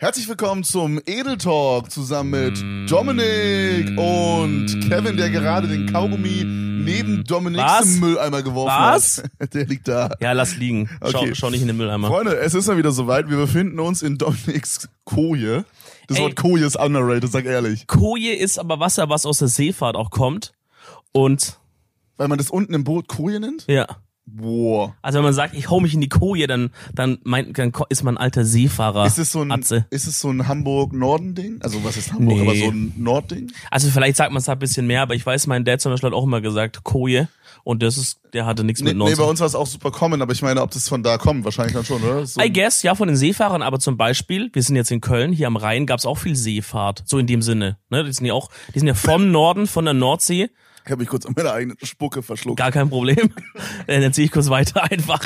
Herzlich willkommen zum Edel Talk zusammen mit Dominik und Kevin, der gerade den Kaugummi neben Dominiks Was? im Mülleimer geworfen Was? hat. Der liegt da. Ja, lass liegen. Schau, Okay. schau nicht in den Mülleimer. Freunde, es ist mal wieder soweit. Wir befinden uns in Dominiks Koje. Das Ey. Wort Koje ist underrated, sag ehrlich. Koje ist aber Wasser, was aus der Seefahrt auch kommt. Und Weil man das unten im Boot Koje nennt? ja, Boah. also wenn man sagt, ich hau mich in die Koje, dann dann meint dann ist man ein alter Seefahrer. Ist es so ein, Atze. ist es so ein Hamburg-Norden-Ding? Also was ist Hamburg, Nee. aber so ein Nordding? Also vielleicht sagt man es da ein bisschen mehr, aber ich weiß, mein Dad zum Beispiel hat auch immer gesagt Koje und das ist, der hatte nichts Nee, mit nee, 19. bei uns war es auch super common, aber ich meine, ob das von da kommt, wahrscheinlich dann schon, oder? So I guess, ja, von den Seefahrern, aber zum Beispiel, wir sind jetzt in Köln, hier am Rhein gab's auch viel Seefahrt, so in dem Sinne. Ne? Die sind ja auch, die sind ja vom Norden, von der Nordsee, ich habe mich kurz an meiner eigenen Spucke verschluckt. gar kein Problem. Dann ziehe ich kurz weiter einfach.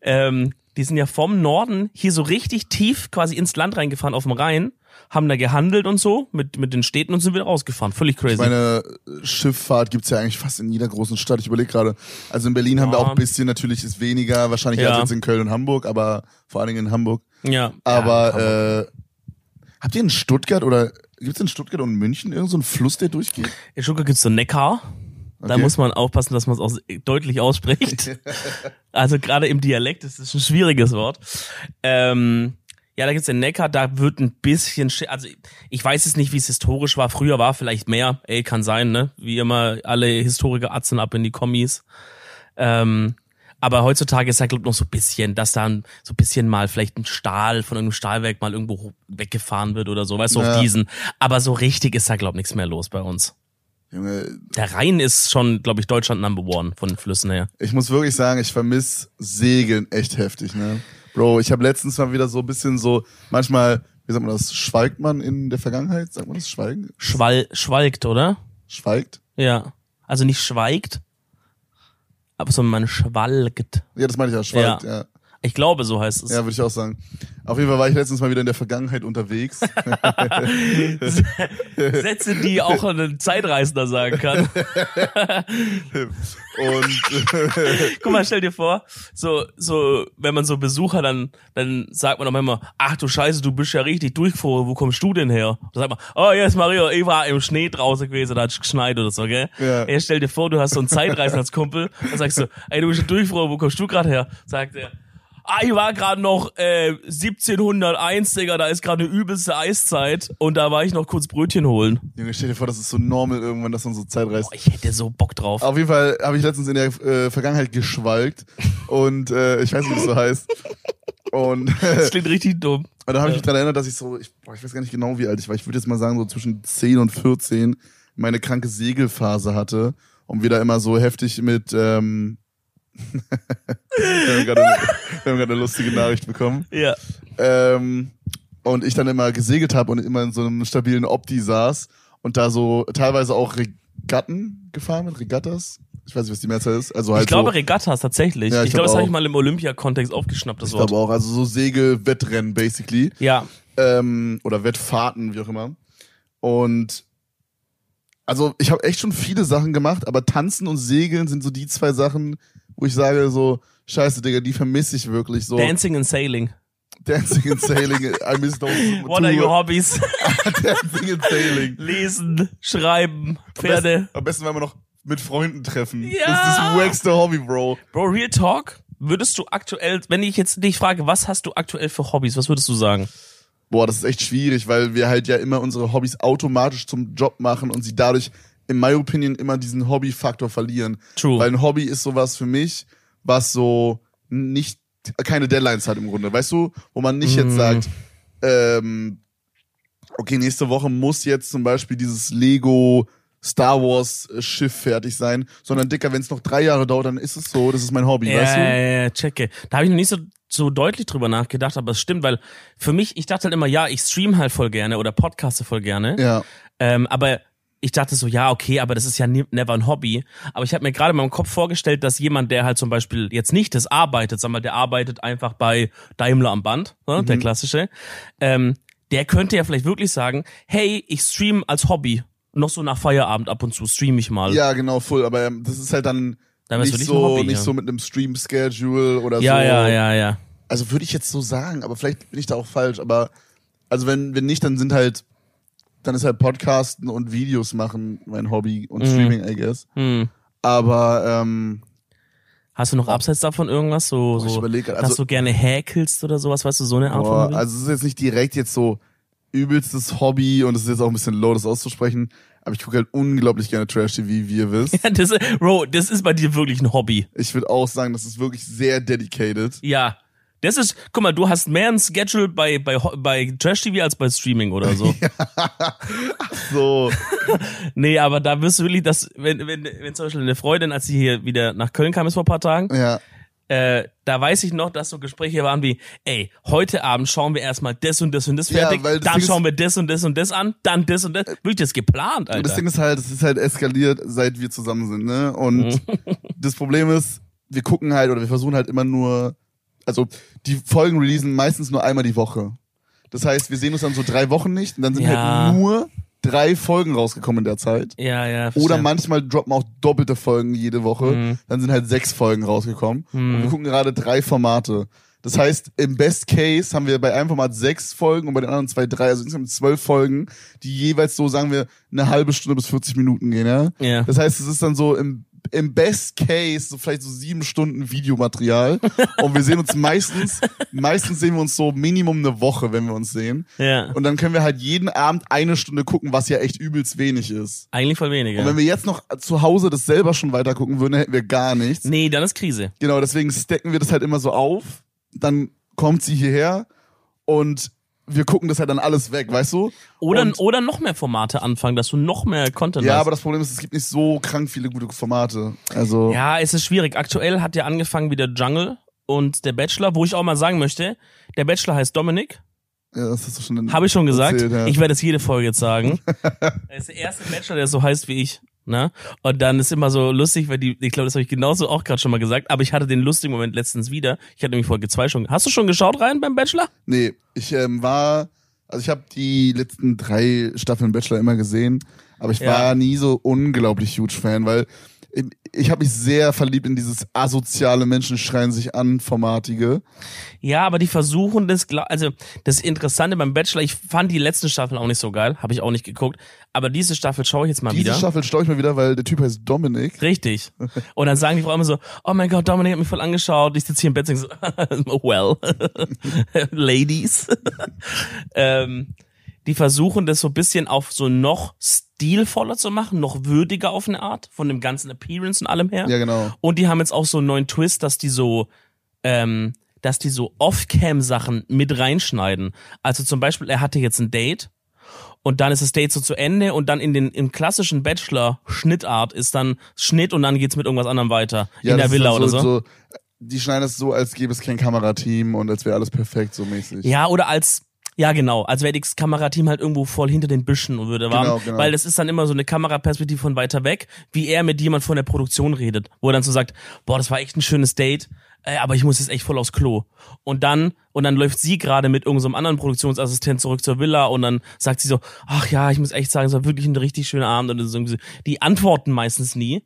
Ähm, die sind ja vom Norden hier so richtig tief quasi ins Land reingefahren auf dem Rhein, haben da gehandelt und so mit, mit den Städten und sind wieder rausgefahren. Völlig crazy. Ich meine, Schifffahrt gibt's ja eigentlich fast in jeder großen Stadt. Ich überlege gerade, also in Berlin haben wir Ja. auch ein bisschen, natürlich ist weniger, wahrscheinlich Ja. als jetzt in Köln und Hamburg, aber vor allen Dingen in Hamburg. ja. Aber ja, äh, habt ihr in Stuttgart oder gibt's in Stuttgart und München irgendeinen so einen Fluss, der durchgeht? in Stuttgart gibt's so Neckar. Da Okay. muss man aufpassen, dass man es auch deutlich ausspricht. also gerade im Dialekt ist es ein schwieriges Wort. Ähm, ja, da gibt's den Neckar, da wird ein bisschen, also ich weiß es nicht, wie es historisch war. Früher war vielleicht mehr, ey, kann sein, ne? Wie immer, alle Historiker atzen ab in die Kommis. Ähm, aber heutzutage ist da, glaub ich, noch so ein bisschen, dass dann so ein bisschen mal vielleicht ein Stahl von irgendeinem Stahlwerk mal irgendwo weggefahren wird oder so, weißt du, Ja. auf diesen. Aber so richtig ist da, glaub ich, nichts mehr los bei uns. Junge, Der Rhein ist schon, glaube ich, Deutschland Number One von den Flüssen her. ich muss wirklich sagen, ich vermiss Segeln echt heftig, ne? Bro, ich habe letztens mal wieder so ein bisschen so, manchmal, wie sagt man das, schweigt man in der Vergangenheit? Sagt man das? Schweigen? Schwal schwalgt, oder? Schweigt? Ja. Also nicht schweigt, aber sondern man schwalgt. Ja, das meine ich ja, schweigt, ja. Ich glaube, so heißt es. Ja, würde ich auch sagen. Auf jeden Fall war ich letztens mal wieder in der Vergangenheit unterwegs. Sätze, die auch ein Zeitreisender sagen kann. Und Guck mal, stell dir vor, so, so, wenn man so Besucher dann, dann sagt man doch immer, ach du Scheiße, du bist ja richtig durchgefroren, wo kommst du denn her? Dann sagt man, oh, hier ist Mario, ich war im Schnee draußen gewesen, da hat's geschneit oder so, gell? Ja. Ey, stell dir vor, du hast so einen Zeitreisender als Kumpel, dann sagst du, ey, du bist ja durchgefroren, wo kommst du gerade her? Sagt er, Ah, ich war gerade noch äh, 1701, Digga, da ist gerade eine übelste Eiszeit und da war ich noch kurz Brötchen holen. Junge, stell dir vor, das ist so normal irgendwann, dass man so Zeit reist. Boah, ich hätte so Bock drauf. Auf jeden Fall habe ich letztens in der äh, Vergangenheit geschwalgt und äh, ich weiß nicht, wie das so heißt. Und Das klingt richtig dumm. Und da habe ich mich daran erinnert, dass ich so, ich, boah, ich weiß gar nicht genau, wie alt ich war. Ich würde jetzt mal sagen, so zwischen 10 und 14 meine kranke Segelphase hatte und wieder immer so heftig mit. Ähm, wir haben gerade gerade eine lustige Nachricht bekommen. Ja. Ähm, und ich dann immer gesegelt habe und immer in so einem stabilen Opti saß und da so teilweise auch Regatten gefahren mit, Regattas. Ich weiß nicht, was die Mehrzahl ist. Also halt Ich glaube so, Regattas tatsächlich. Ja, ich ich glaube, glaub das habe ich mal im Olympia-Kontext aufgeschnappt, das ich Wort. glaube auch, also so Segelwettrennen basically. Ja. ähm, oder Wettfahrten, wie auch immer. Und also ich habe echt schon viele Sachen gemacht, aber Tanzen und Segeln sind so die zwei Sachen, wo ich sage so, scheiße, Digga, die vermisse ich wirklich so. Dancing and Sailing. Dancing and Sailing, I miss those What are two. your hobbies? Dancing and Sailing. Lesen, schreiben, Pferde. Am besten, wenn wir noch mit Freunden treffen. Ja. Das ist das wackste Hobby, Bro. Bro, Real Talk, würdest du aktuell, wenn ich jetzt dich frage, was hast du aktuell für Hobbys, was würdest du sagen? Boah, das ist echt schwierig, weil wir halt ja immer unsere Hobbys automatisch zum Job machen und sie dadurch, in my opinion, immer diesen Hobby-Faktor verlieren. True. Weil ein Hobby ist sowas für mich, was so nicht, keine Deadlines hat im Grunde. Weißt du, wo man nicht jetzt Mm. sagt, ähm, okay, nächste Woche muss jetzt zum Beispiel dieses Lego Star Wars äh, Schiff fertig sein, sondern dicker, wenn es noch drei Jahre dauert, dann ist es so, das ist mein Hobby, ja, weißt du? ja, ja, checke. Da habe ich noch nicht so, so deutlich drüber nachgedacht, aber es stimmt, weil für mich, ich dachte halt immer, ja, ich stream halt voll gerne oder podcaste voll gerne. Ja. Ähm, aber ich dachte so, ja, okay, aber das ist ja nie, never ein Hobby. Aber ich habe mir gerade in meinem Kopf vorgestellt, dass jemand, der halt zum Beispiel jetzt nicht das arbeitet, sondern der arbeitet einfach bei Daimler am Band, ne, der klassische, ähm, der könnte ja vielleicht wirklich sagen, hey, ich stream als Hobby. Noch so nach Feierabend ab und zu stream ich mal. Ja, genau, voll. Aber ähm, das ist halt dann Dann nicht wirklich so, Hobby, nicht ja. so mit einem Stream-Schedule oder ja, so. ja, ja, ja. Also würde ich jetzt so sagen, aber vielleicht bin ich da auch falsch. Aber also wenn, wenn nicht, dann sind halt, dann ist halt Podcasten und Videos machen mein Hobby und Mhm. Streaming, I guess. Hm. Aber ähm, Hast du noch abseits davon irgendwas, so, so überlege, dass also, du gerne häkelst oder sowas, weißt du, so eine Art boah, von also es ist jetzt nicht direkt jetzt so übelstes Hobby und es ist jetzt auch ein bisschen low, das auszusprechen, aber ich gucke halt unglaublich gerne Trash-TV, wie ihr wisst. Ja, das, Bro, das ist bei dir wirklich ein Hobby. Ich würde auch sagen, das ist wirklich sehr dedicated. Ja. Das ist, guck mal, du hast mehr ein Schedule bei, bei, bei Trash TV als bei Streaming oder so. So, Nee, aber da wirst du wirklich, das, wenn, wenn, wenn zum Beispiel eine Freundin, als sie hier wieder nach Köln kam, ist vor ein paar Tagen, ja. äh, da weiß ich noch, dass so Gespräche waren wie, ey, heute Abend schauen wir erstmal das und das und das Ja, fertig, weil das dann Ding schauen wir das und das und das an, dann das und das. Wirklich das geplant, Und das Alter. Ding ist halt, es ist halt eskaliert, seit wir zusammen sind, ne? Und Mhm. das Problem ist, wir gucken halt oder wir versuchen halt immer nur, also die Folgen releasen meistens nur einmal die Woche. Das heißt, wir sehen uns dann so drei Wochen nicht und dann sind Ja. halt nur drei Folgen rausgekommen in der Zeit. Ja, ja. Oder verstehe. manchmal droppen auch doppelte Folgen jede Woche. Mhm. Dann sind halt sechs Folgen rausgekommen. Mhm. Und wir gucken gerade drei Formate. Das heißt, im Best Case haben wir bei einem Format sechs Folgen und bei den anderen zwei drei, also insgesamt zwölf Folgen, die jeweils so, sagen wir, eine halbe Stunde bis 40 Minuten gehen, ja? Ja. Das heißt, es ist dann so im, im Best Case so vielleicht so sieben Stunden Videomaterial. und wir sehen uns meistens, meistens sehen wir uns so Minimum eine Woche, wenn wir uns sehen. Ja. Und dann können wir halt jeden Abend eine Stunde gucken, was ja echt übelst wenig ist. Eigentlich voll weniger. Und wenn wir jetzt noch zu Hause das selber schon weiter gucken würden, hätten wir gar nichts. nee, dann ist Krise. Genau, deswegen stacken wir das halt immer so auf. Dann kommt sie hierher und wir gucken das halt dann alles weg, weißt du? Oder, Und- oder noch mehr Formate anfangen, dass du noch mehr Content Ja, hast. aber das Problem ist, es gibt nicht so krank viele gute Formate. Also, Ja, es ist schwierig. Aktuell hat ja angefangen wieder Jungle und der Bachelor, wo ich auch mal sagen möchte, der Bachelor heißt Dominik. ja das hast du schon Habe ich schon gesagt. Erzählt, ja. Ich werde es jede Folge jetzt sagen. er ist der erste Bachelor, der so heißt wie ich. Ne? Und dann ist immer so lustig, weil die, ich glaube, das habe ich genauso auch gerade schon mal gesagt, aber ich hatte den lustigen Moment letztens wieder. Ich hatte nämlich Folge zwei schon. Hast du schon geschaut rein beim Bachelor? Nee, ich ähm, war, also ich habe die letzten drei Staffeln Bachelor immer gesehen, aber ich Ja. war nie so unglaublich huge Fan, weil ich, habe mich sehr verliebt in dieses asoziale Menschen schreien sich an Formatige. Ja, aber die versuchen das, also das Interessante beim Bachelor, ich fand die letzten Staffeln auch nicht so geil, habe ich auch nicht geguckt, aber diese Staffel schaue ich jetzt mal Diese wieder. Staffel staue ich mal wieder, weil der Typ heißt Dominik. Richtig. Und dann sagen die Frauen immer so, oh mein Gott, Dominik hat mich voll angeschaut. Ich sitze hier im Bett und so, well, ladies. ähm, die versuchen das so ein bisschen auf so noch stilvoller zu machen, noch würdiger auf eine Art, von dem ganzen Appearance und allem her. Ja, genau. Und die haben jetzt auch so einen neuen Twist, dass die so, ähm, dass die so Off-Cam-Sachen mit reinschneiden. Also zum Beispiel, er hatte jetzt ein Date und dann ist das Date so zu Ende und dann in den im klassischen Bachelor-Schnittart ist dann Schnitt und dann geht's mit irgendwas anderem weiter. Ja, in der Villa dann oder so. Die schneiden es so, als gäbe es kein Kamerateam und als wäre alles perfekt, so mäßig. Ja, oder als, ja genau, als wäre das Kamerateam halt irgendwo voll hinter den Büschen und würde warten. Genau, genau. Weil das ist dann immer so eine Kameraperspektive von weiter weg, wie er mit jemand von der Produktion redet, wo er dann so sagt, boah, das war echt ein schönes Date, äh, aber ich muss jetzt echt voll aufs Klo. Und dann, und dann läuft sie gerade mit irgendeinem so anderen Produktionsassistent zurück zur Villa und dann sagt sie so, ach ja, ich muss echt sagen, es war wirklich ein richtig schöner Abend und so. die antworten meistens nie.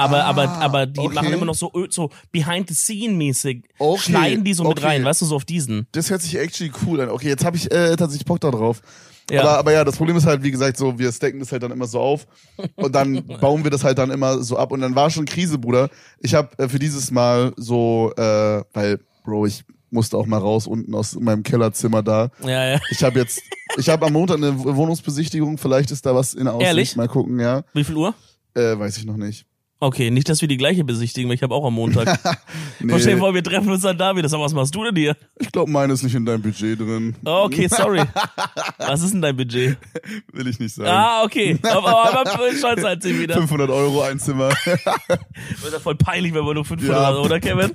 Aber, Ah, aber, aber die okay. machen immer noch so, so behind the scene mäßig, Okay, schneiden die so mit okay. rein, weißt du, so auf diesen. Das hört sich actually cool an. Okay, jetzt habe ich äh, tatsächlich Bock da drauf. Ja. Aber, aber ja, das Problem ist halt, wie gesagt, so, wir stacken das halt dann immer so auf und dann bauen wir das halt dann immer so ab und dann war schon Krise, Bruder. Ich habe äh, für dieses Mal so, äh, weil, Bro, ich musste auch mal raus unten aus meinem Kellerzimmer da. Ja, ja. Ich habe jetzt, ich habe am Montag eine Wohnungsbesichtigung, vielleicht ist da was in Aussicht. Ehrlich? Mal gucken, ja. Wie viel Uhr? Äh, weiß ich noch nicht. Okay, nicht, dass wir die gleiche besichtigen, weil ich habe auch am Montag. Nee, Verstehen vor, wir treffen uns dann da wieder. Sag, was machst du denn hier? ich glaube, meine ist nicht in deinem Budget drin. Oh, okay, sorry. Was ist denn dein Budget? Will ich nicht sagen. Ah, okay. Aber, aber stolz halt sie wieder. 500 Euro ein Zimmer. Wird ja voll peinlich, wenn wir nur 500 Ja. Euro, oder Kevin?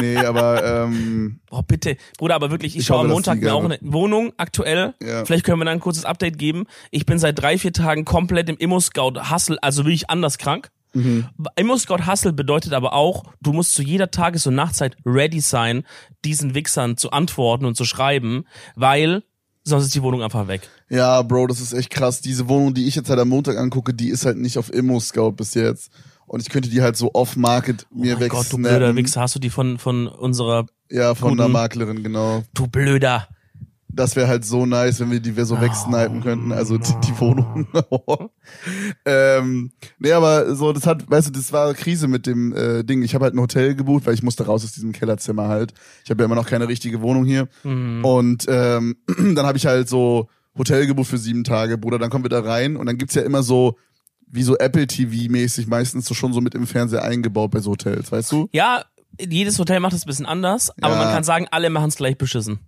nee, aber ähm, Boah, bitte. Bruder, aber wirklich, ich, Ich schaue am Montag mir auch eine Wohnung aktuell. Ja. Vielleicht können wir dann ein kurzes Update geben. Ich bin seit drei, vier Tagen komplett im Immo-Scout-Hustle, also wirklich anders krank. Mhm. Immo-Scout-Hustle bedeutet aber auch, du musst zu jeder Tages- und Nachtzeit ready sein, diesen Wichsern zu antworten und zu schreiben, weil sonst ist die Wohnung einfach weg. ja, Bro, das ist echt krass. Diese Wohnung, die ich jetzt halt am Montag angucke, die ist halt nicht auf Immo-Scout bis jetzt. Und ich könnte die halt so off-market mir Oh mein Gott, du blöder wegsnappen. Wichser, hast du die von, von unserer, Ja, von Guten- Maklerin, genau. du blöder. Das wäre halt so nice, wenn wir die wir so wegsnipen könnten, also die, die Wohnung. ähm, nee, aber so, das hat, weißt du, das war Krise mit dem äh, Ding. Ich habe halt ein Hotel gebucht, weil ich musste raus aus diesem Kellerzimmer halt. Ich habe ja immer noch keine richtige Wohnung hier. Mhm. Und ähm, dann habe ich halt so Hotel gebucht für sieben Tage, Bruder. Dann kommen wir da rein und dann gibt's ja immer so wie so Apple TV mäßig meistens so schon so mit im Fernseher eingebaut bei so Hotels, weißt du? Ja, jedes Hotel macht es ein bisschen anders, aber Ja. man kann sagen, alle machen es gleich beschissen.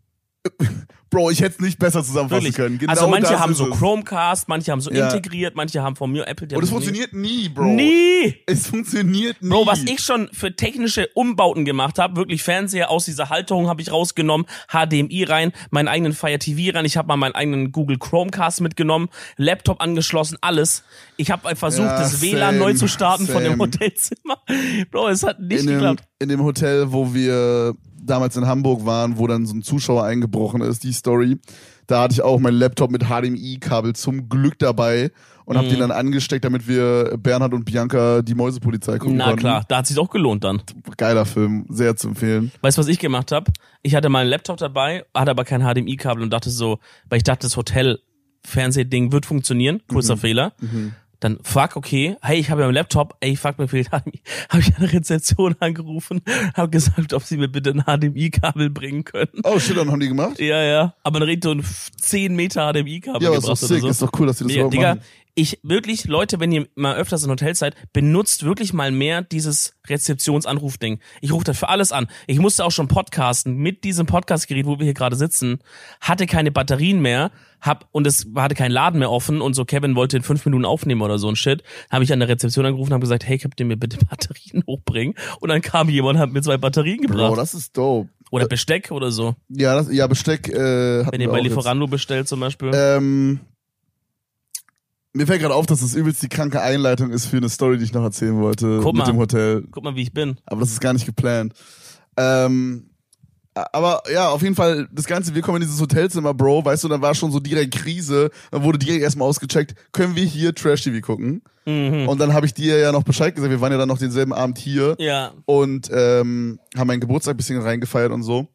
Bro, ich hätte es nicht besser zusammenfassen Wirklich. können. Genau also manche haben so. Chromecast, manche haben so Ja. integriert, manche haben von mir Apple Und es funktioniert nie, Bro. Nie! Es funktioniert nie. Bro, was ich schon für technische Umbauten gemacht habe, wirklich Fernseher aus dieser Halterung habe ich rausgenommen, HDMI rein, meinen eigenen Fire TV rein, ich habe mal meinen eigenen Google Chromecast mitgenommen, Laptop angeschlossen, alles. Ich habe versucht, Ja, das WLAN same, neu zu starten von dem same. Hotelzimmer. Bro, es hat nicht in dem, geklappt. in dem Hotel, wo wir damals in Hamburg waren, wo dann so ein Zuschauer eingebrochen ist, die Story. Da hatte ich auch meinen Laptop mit HDMI-Kabel zum Glück dabei und Mhm. den dann angesteckt, damit wir Bernhard und Bianca die Mäusepolizei gucken Na konnten. klar, da hat sich auch gelohnt dann. Geiler Film, sehr zu empfehlen. Weißt du, was ich gemacht habe? Ich hatte meinen Laptop dabei, hatte aber kein HDMI-Kabel und dachte so, weil ich dachte, das Hotel-Fernsehding wird funktionieren, größter Mhm. Fehler. Dann fuck, okay, hey, ich habe ja einen Laptop, ey, fuck, mir fehlt HDMI. Habe ich an der Rezeption angerufen, habe gesagt, ob sie mir bitte ein HDMI-Kabel bringen können. Oh shit, dann haben die gemacht? Ja, ja, aber dann redet so ein 10 Meter HDMI-Kabel Ja, aber ist doch sick, so. ist doch cool, dass die das Digga, überhaupt Digga, machen. Ich wirklich, Leute, wenn ihr mal öfters in Hotels seid, benutzt wirklich mal mehr dieses Rezeptionsanrufding. Ich rufe das für alles an. Ich musste auch schon podcasten mit diesem Podcastgerät, wo wir hier gerade sitzen, hatte keine Batterien mehr, hab und es hatte kein Laden mehr offen und so Kevin wollte in fünf Minuten aufnehmen oder so ein Shit. Habe ich an der Rezeption angerufen und habe gesagt, hey, könnt ihr mir bitte Batterien hochbringen? Und dann kam jemand und hat mir zwei Batterien gebracht. Bro, das ist dope. oder Besteck oder so. Ja, das, ja Besteck äh, Wenn ihr bei auch jetzt. Lieferando bestellt zum Beispiel. Ähm, mir fällt gerade auf, dass das übelst die kranke Einleitung ist für eine Story, die ich noch erzählen wollte Guck mit mal. dem Hotel. Guck mal, wie ich bin. Aber das ist gar nicht geplant. Ähm, aber ja, auf jeden Fall, das Ganze, wir kommen in dieses Hotelzimmer, Bro, weißt du, dann war schon so direkt Krise, dann wurde direkt erstmal ausgecheckt, können wir hier Trash-TV gucken? Mhm. Und dann habe ich dir ja noch Bescheid gesagt, wir waren ja dann noch denselben Abend hier Ja. und ähm, haben meinen Geburtstag ein bisschen reingefeiert und so.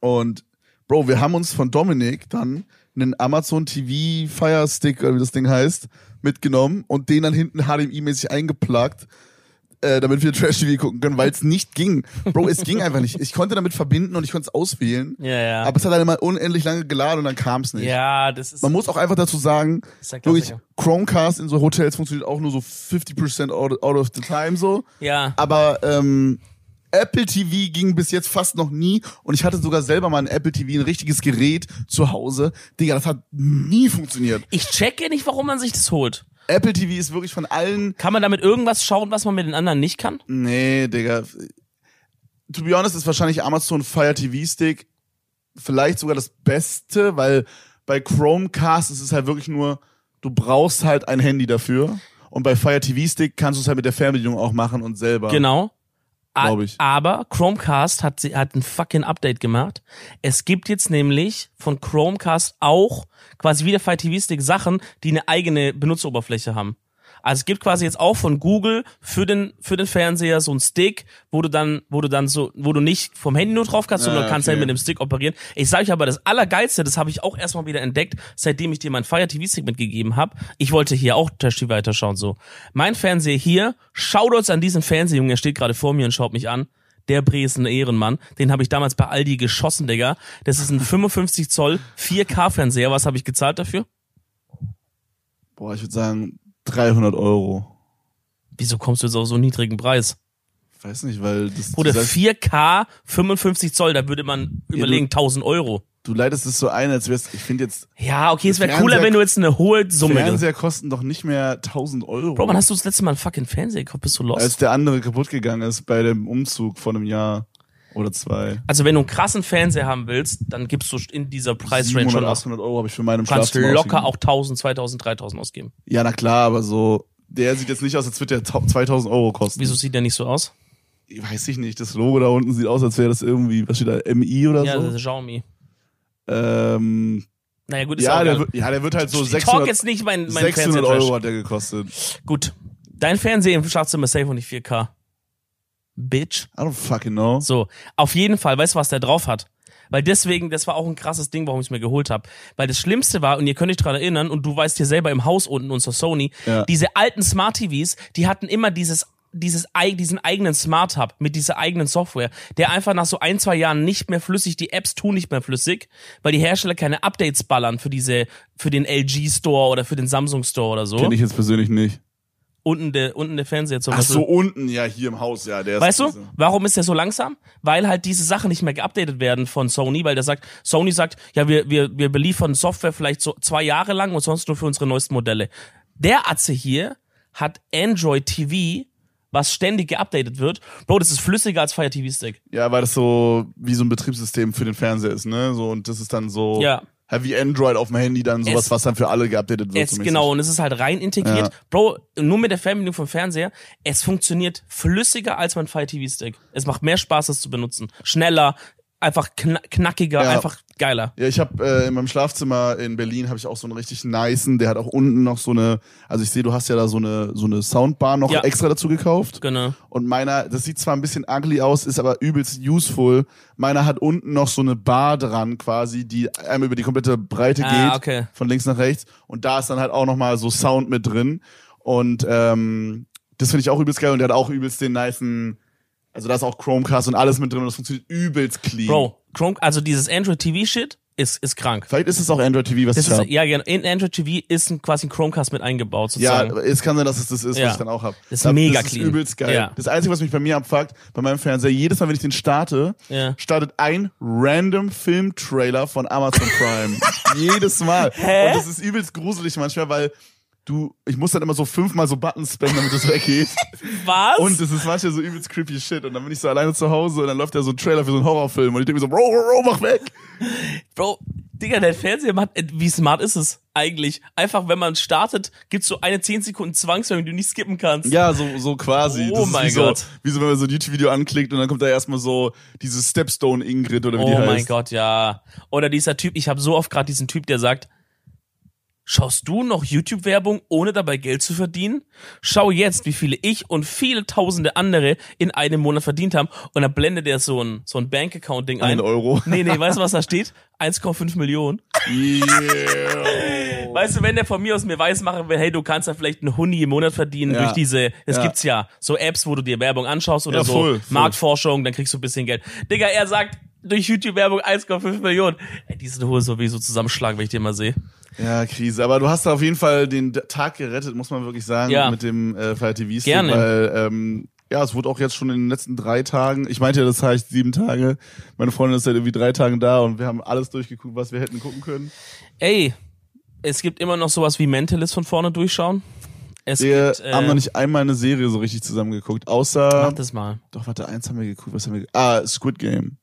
Und Bro, wir haben uns von Dominik dann einen Amazon TV Fire Stick, oder wie das Ding heißt, mitgenommen und den dann hinten HDMI-mäßig eingeplagt, äh, damit wir Trash TV gucken können, weil es nicht ging. Bro, es ging einfach nicht. Ich konnte damit verbinden und ich konnte es auswählen, Ja, ja. aber es hat halt immer unendlich lange geladen und dann kam es nicht. ja, das ist. Man muss auch einfach dazu sagen, wirklich. Chromecast in so Hotels funktioniert auch nur so 50% out, out of the time so. Ja. Aber ähm, Apple TV ging bis jetzt fast noch nie und ich hatte sogar selber mal ein Apple TV, ein richtiges Gerät zu Hause. Digga, das hat nie funktioniert. Ich checke nicht, warum man sich das holt. Apple TV ist wirklich von allen. Kann man damit irgendwas schauen, was man mit den anderen nicht kann? Nee, Digga. To be honest ist wahrscheinlich Amazon Fire TV Stick vielleicht sogar das Beste, weil bei Chromecast ist es halt wirklich nur, du brauchst halt ein Handy dafür. Und bei Fire TV Stick kannst du es halt mit der Fernbedienung auch machen und selber. Genau. A- Glaub ich. Aber Chromecast hat, sie- hat ein fucking Update gemacht. Es gibt jetzt nämlich von Chromecast auch quasi wie der Fire TV Stick Sachen, die eine eigene Benutzeroberfläche haben. Also es gibt quasi jetzt auch von Google für den für den Fernseher so einen Stick, wo du dann wo du dann so wo du nicht vom Handy nur drauf kannst, sondern Ah, du kannst okay. halt mit dem Stick operieren. Ich sage euch aber das allergeilste, das habe ich auch erstmal wieder entdeckt, seitdem ich dir mein Fire TV Stick mitgegeben habe. Ich wollte hier auch Trash TV weiterschauen so. Mein Fernseher hier, Shoutouts an diesen Fernseher, Junge, er steht gerade vor mir und schaut mich an. Der Bre ist ein Ehrenmann. Den habe ich damals bei Aldi geschossen, Digga. Das ist ein 55 Zoll 4K Fernseher. Was habe ich gezahlt dafür? Boah, ich würde sagen 300 Euro. Wieso kommst du jetzt auf so einen niedrigen Preis? Weiß nicht, weil das. Bruder, sagst, 4K, 55 Zoll, da würde man überlegen, 1000 Euro. du leitest es so ein, als wär's. Ich finde jetzt. Ja, okay, es wäre cooler, wenn du jetzt eine hohe Summe. Fernseher kosten doch nicht mehr 1000 Euro. Bro, wann hast du das letzte Mal einen fucking Fernseher gekauft? Bist du lost? als der andere kaputt gegangen ist bei dem Umzug vor einem Jahr oder zwei. also wenn du einen krassen Fernseher haben willst, dann gibst du in dieser Preisrange 700, schon aus. 800 Euro habe ich für meinen Du kannst Schlafzimmer locker ausgegeben. auch 1000, 2000, 3000 ausgeben. Ja, na klar, aber so. Der sieht jetzt nicht aus, als würde der ta- 2000 Euro kosten. Wieso sieht der nicht so aus? Weiß ich nicht. Das Logo da unten sieht aus, als wäre das irgendwie, was steht da, MI oder Ja, das so? ist Xiaomi. Ähm, Naja, gut, ist ja, auch der wird, ja, der wird halt so Ich talk 600, jetzt nicht mein, mein 600 Fernseher Euro hat der gekostet. Gut. Dein Fernseher im Schlafzimmer ist safe und nicht 4K. Bitch. I don't fucking know. So, auf jeden Fall, weißt du, was der drauf hat? Weil deswegen, das war auch ein krasses Ding, warum ich es mir geholt habe. Weil das Schlimmste war, und ihr könnt euch dran erinnern, und du weißt hier selber im Haus unten, unser Sony, Ja. diese alten Smart TVs, die hatten immer dieses dieses, diesen eigenen Smart Hub mit dieser eigenen Software, der einfach nach so ein, zwei Jahren nicht mehr flüssig, die Apps tun nicht mehr flüssig, weil die Hersteller keine Updates ballern für diese, für den LG Store oder für den Samsung Store oder so. Kenne ich jetzt persönlich nicht. Unten der, unten der Fernseher zum Ach Beispiel. so, unten, ja, hier im Haus, ja. Der Weißt ist, du, warum ist der so langsam? Weil halt diese Sachen nicht mehr geupdatet werden von Sony, weil der sagt, Sony sagt, ja, wir, wir, wir beliefern Software vielleicht so zwei Jahre lang und sonst nur für unsere neuesten Modelle. Der Atze hier hat Android TV, was ständig geupdatet wird. Bro, das ist flüssiger als Fire TV Stick. Ja, weil das so wie so ein Betriebssystem für den Fernseher ist, ne? So, und das ist dann so Ja. Wie Android auf dem Handy dann sowas, Es- was dann für alle geupdatet wird. Es, genau, und es ist halt rein integriert. Ja. Bro, nur mit der Fernbedienung vom Fernseher, es funktioniert flüssiger als mein Fire TV Stick. Es macht mehr Spaß, das zu benutzen. Schneller, einfach kna knackiger, Ja. einfach geiler. Ja, ich habe äh, in meinem Schlafzimmer in Berlin habe ich auch so einen richtig nicen, der hat auch unten noch so eine, also ich sehe, du hast ja da so eine so eine Soundbar noch Ja. extra dazu gekauft. Genau. Und meiner, das sieht zwar ein bisschen ugly aus, ist aber übelst useful. Meiner hat unten noch so eine Bar dran quasi, die einmal über die komplette Breite Ah, geht, okay. von links nach rechts. Und da ist dann halt auch noch mal so Sound mit drin. Und ähm, das finde ich auch übelst geil. Und der hat auch übelst den nicen, also da ist auch Chromecast und alles mit drin und das funktioniert übelst clean. Bro, Chrome, also dieses Android TV Shit ist, ist krank. Vielleicht ist es auch Android TV, was Das ich ist, habe. ja, genau. In Android TV ist ein, quasi ein Chromecast mit eingebaut, Ja, sozusagen. es kann sein, dass es das ist, Ja. was ich dann auch habe. Das ist mega das clean. ist übelst geil. Ja. Das Einzige, was mich bei mir abfuckt, bei meinem Fernseher, jedes Mal, wenn ich den starte, Ja. startet ein random Filmtrailer von Amazon Prime. jedes Mal. Hä? Und das ist übelst gruselig manchmal, weil du, ich muss dann immer so fünfmal so Buttons spammen, damit das weggeht. Was? Und es ist manchmal so übelst creepy shit. Und dann bin ich so alleine zu Hause und dann läuft da so ein Trailer für so einen Horrorfilm. Und ich denke mir so, Bro, Bro, Bro, mach weg. Bro, Digga, der Fernseher macht, äh, wie smart ist es eigentlich? Einfach, wenn man startet, gibt's so eine 10 Sekunden Zwangswerbung, die du nicht skippen kannst. Ja, so, so quasi. Oh mein wie so, Gott. Wie so, wenn man so ein YouTube-Video anklickt und dann kommt da erstmal so diese Stepstone Ingrid oder wie Oh die heißt. mein Gott, ja. Oder dieser Typ, ich habe so oft gerade diesen Typ, der sagt, schaust du noch YouTube-Werbung, ohne dabei Geld zu verdienen? Schau jetzt, wie viele ich und viele tausende andere in einem Monat verdient haben. Und dann blendet er so ein, so ein Bank-Account-Ding ein. Ein Euro. Nee, nee, weißt du, was da steht? 1,5 Millionen. Yeah. Weißt du, wenn der von mir aus mir weiß machen will, hey, du kannst da vielleicht einen Huni im Monat verdienen Ja. durch diese, es Ja. gibt's ja, so Apps, wo du dir Werbung anschaust oder Ja, so, voll, voll. Marktforschung, dann kriegst du ein bisschen Geld. Digga, er sagt, durch YouTube-Werbung 1,5 Millionen. Ey, diese Hose sowieso zusammenschlagen, wenn ich den mal sehe. Ja, Krise. Aber du hast da auf jeden Fall den Tag gerettet, muss man wirklich sagen, Ja. mit dem äh, Fire TV Gerne. weil ähm, ja, es wurde auch jetzt schon in den letzten drei Tagen, ich meinte ja, das heißt sieben Tage. Meine Freundin ist seit irgendwie drei Tagen da und wir haben alles durchgeguckt, was wir hätten gucken können. Ey, es gibt immer noch sowas wie Mentalist von vorne durchschauen. Es Wir gibt, äh, haben noch nicht einmal eine Serie so richtig zusammengeguckt, außer Mach das mal. doch warte, eins haben wir geguckt, was haben wir Ah, Squid Game.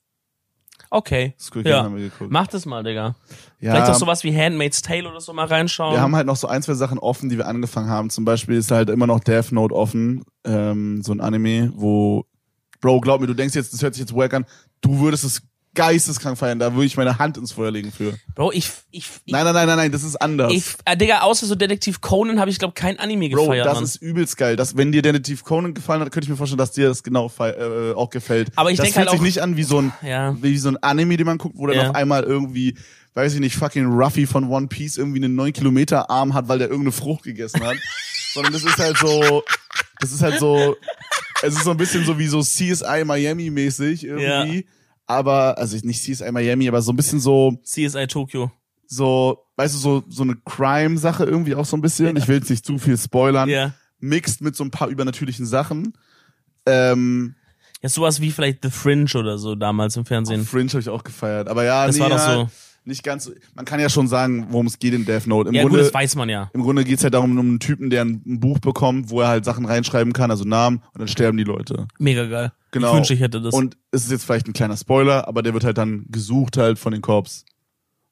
Okay. Squid Game Ja. haben wir geguckt. Mach das mal, Digga. ja, Vielleicht auch sowas wie Handmaid's Tale oder so mal reinschauen. Wir haben halt noch so ein, zwei Sachen offen, die wir angefangen haben. Zum Beispiel ist halt immer noch Death Note offen, ähm, so ein Anime, wo, Bro, glaub mir, du denkst jetzt, das hört sich jetzt wack an, du würdest es geisteskrank feiern, da würde ich meine Hand ins Feuer legen für. Bro, ich, ich, ich, Nein, nein, nein, nein, nein, das ist anders. ich äh, Digga, außer so Detektiv Conan habe ich, glaube kein Anime Bro, gefeiert, das Mann. ist übelst geil. Das, wenn dir Detektiv Conan gefallen hat, könnte ich mir vorstellen, dass dir das genau äh, auch gefällt. Aber ich das denk fühlt halt sich auch- nicht an wie so ein, Ja. wie so ein Anime, den man guckt, wo dann Ja. auf einmal irgendwie, weiß ich nicht, fucking Ruffy von One Piece irgendwie einen 9 Kilometer Arm hat, weil der irgendeine Frucht gegessen hat. Sondern das ist halt so, das ist halt so, es ist so ein bisschen so wie so CSI Miami mäßig irgendwie. Aber, also nicht CSI Miami, aber so ein bisschen so, CSI Tokyo. so, weißt du, so, so eine Crime-Sache irgendwie auch so ein bisschen. Ich will jetzt nicht zu viel spoilern. Ja. Mixt mit so ein paar übernatürlichen Sachen. Ähm, Ja, sowas wie vielleicht The Fringe oder so damals im Fernsehen. Fringe habe ich auch gefeiert. Aber ja, Das nee, war doch ja, so. nicht ganz. Man kann ja schon sagen, worum es geht in Death Note. Im Ja, gut, Grunde, das weiß man ja. im Grunde geht's ja darum, um einen Typen, der ein Buch bekommt, wo er halt Sachen reinschreiben kann, also Namen, und dann sterben die Leute. Mega geil. Genau. Ich wünschte, ich hätte das. Und es ist jetzt vielleicht ein kleiner Spoiler, aber der wird halt dann gesucht halt von den Cops.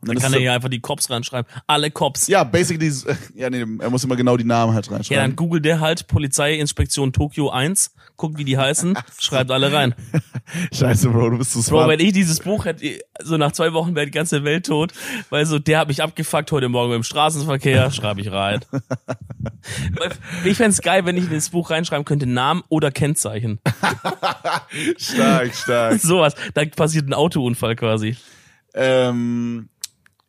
Und dann ist kann er ja einfach die Cops reinschreiben. Alle Cops. Ja, basically, ja, nee, er muss immer genau die Namen halt Ja, reinschreiben. dann googelt der halt Polizeiinspektion Tokio 1, guckt, wie die heißen, schreibt alle rein. Scheiße, Bro, du bist so Bro, smart. wenn ich dieses Buch hätte, so nach zwei Wochen wäre die ganze Welt tot, weil so, der hat mich abgefuckt heute Morgen im Straßenverkehr, schreibe ich rein. Ich fänd's geil, wenn ich in das Buch reinschreiben könnte, Namen oder Kennzeichen. stark, stark. Sowas. Dann passiert ein Autounfall quasi. Ähm,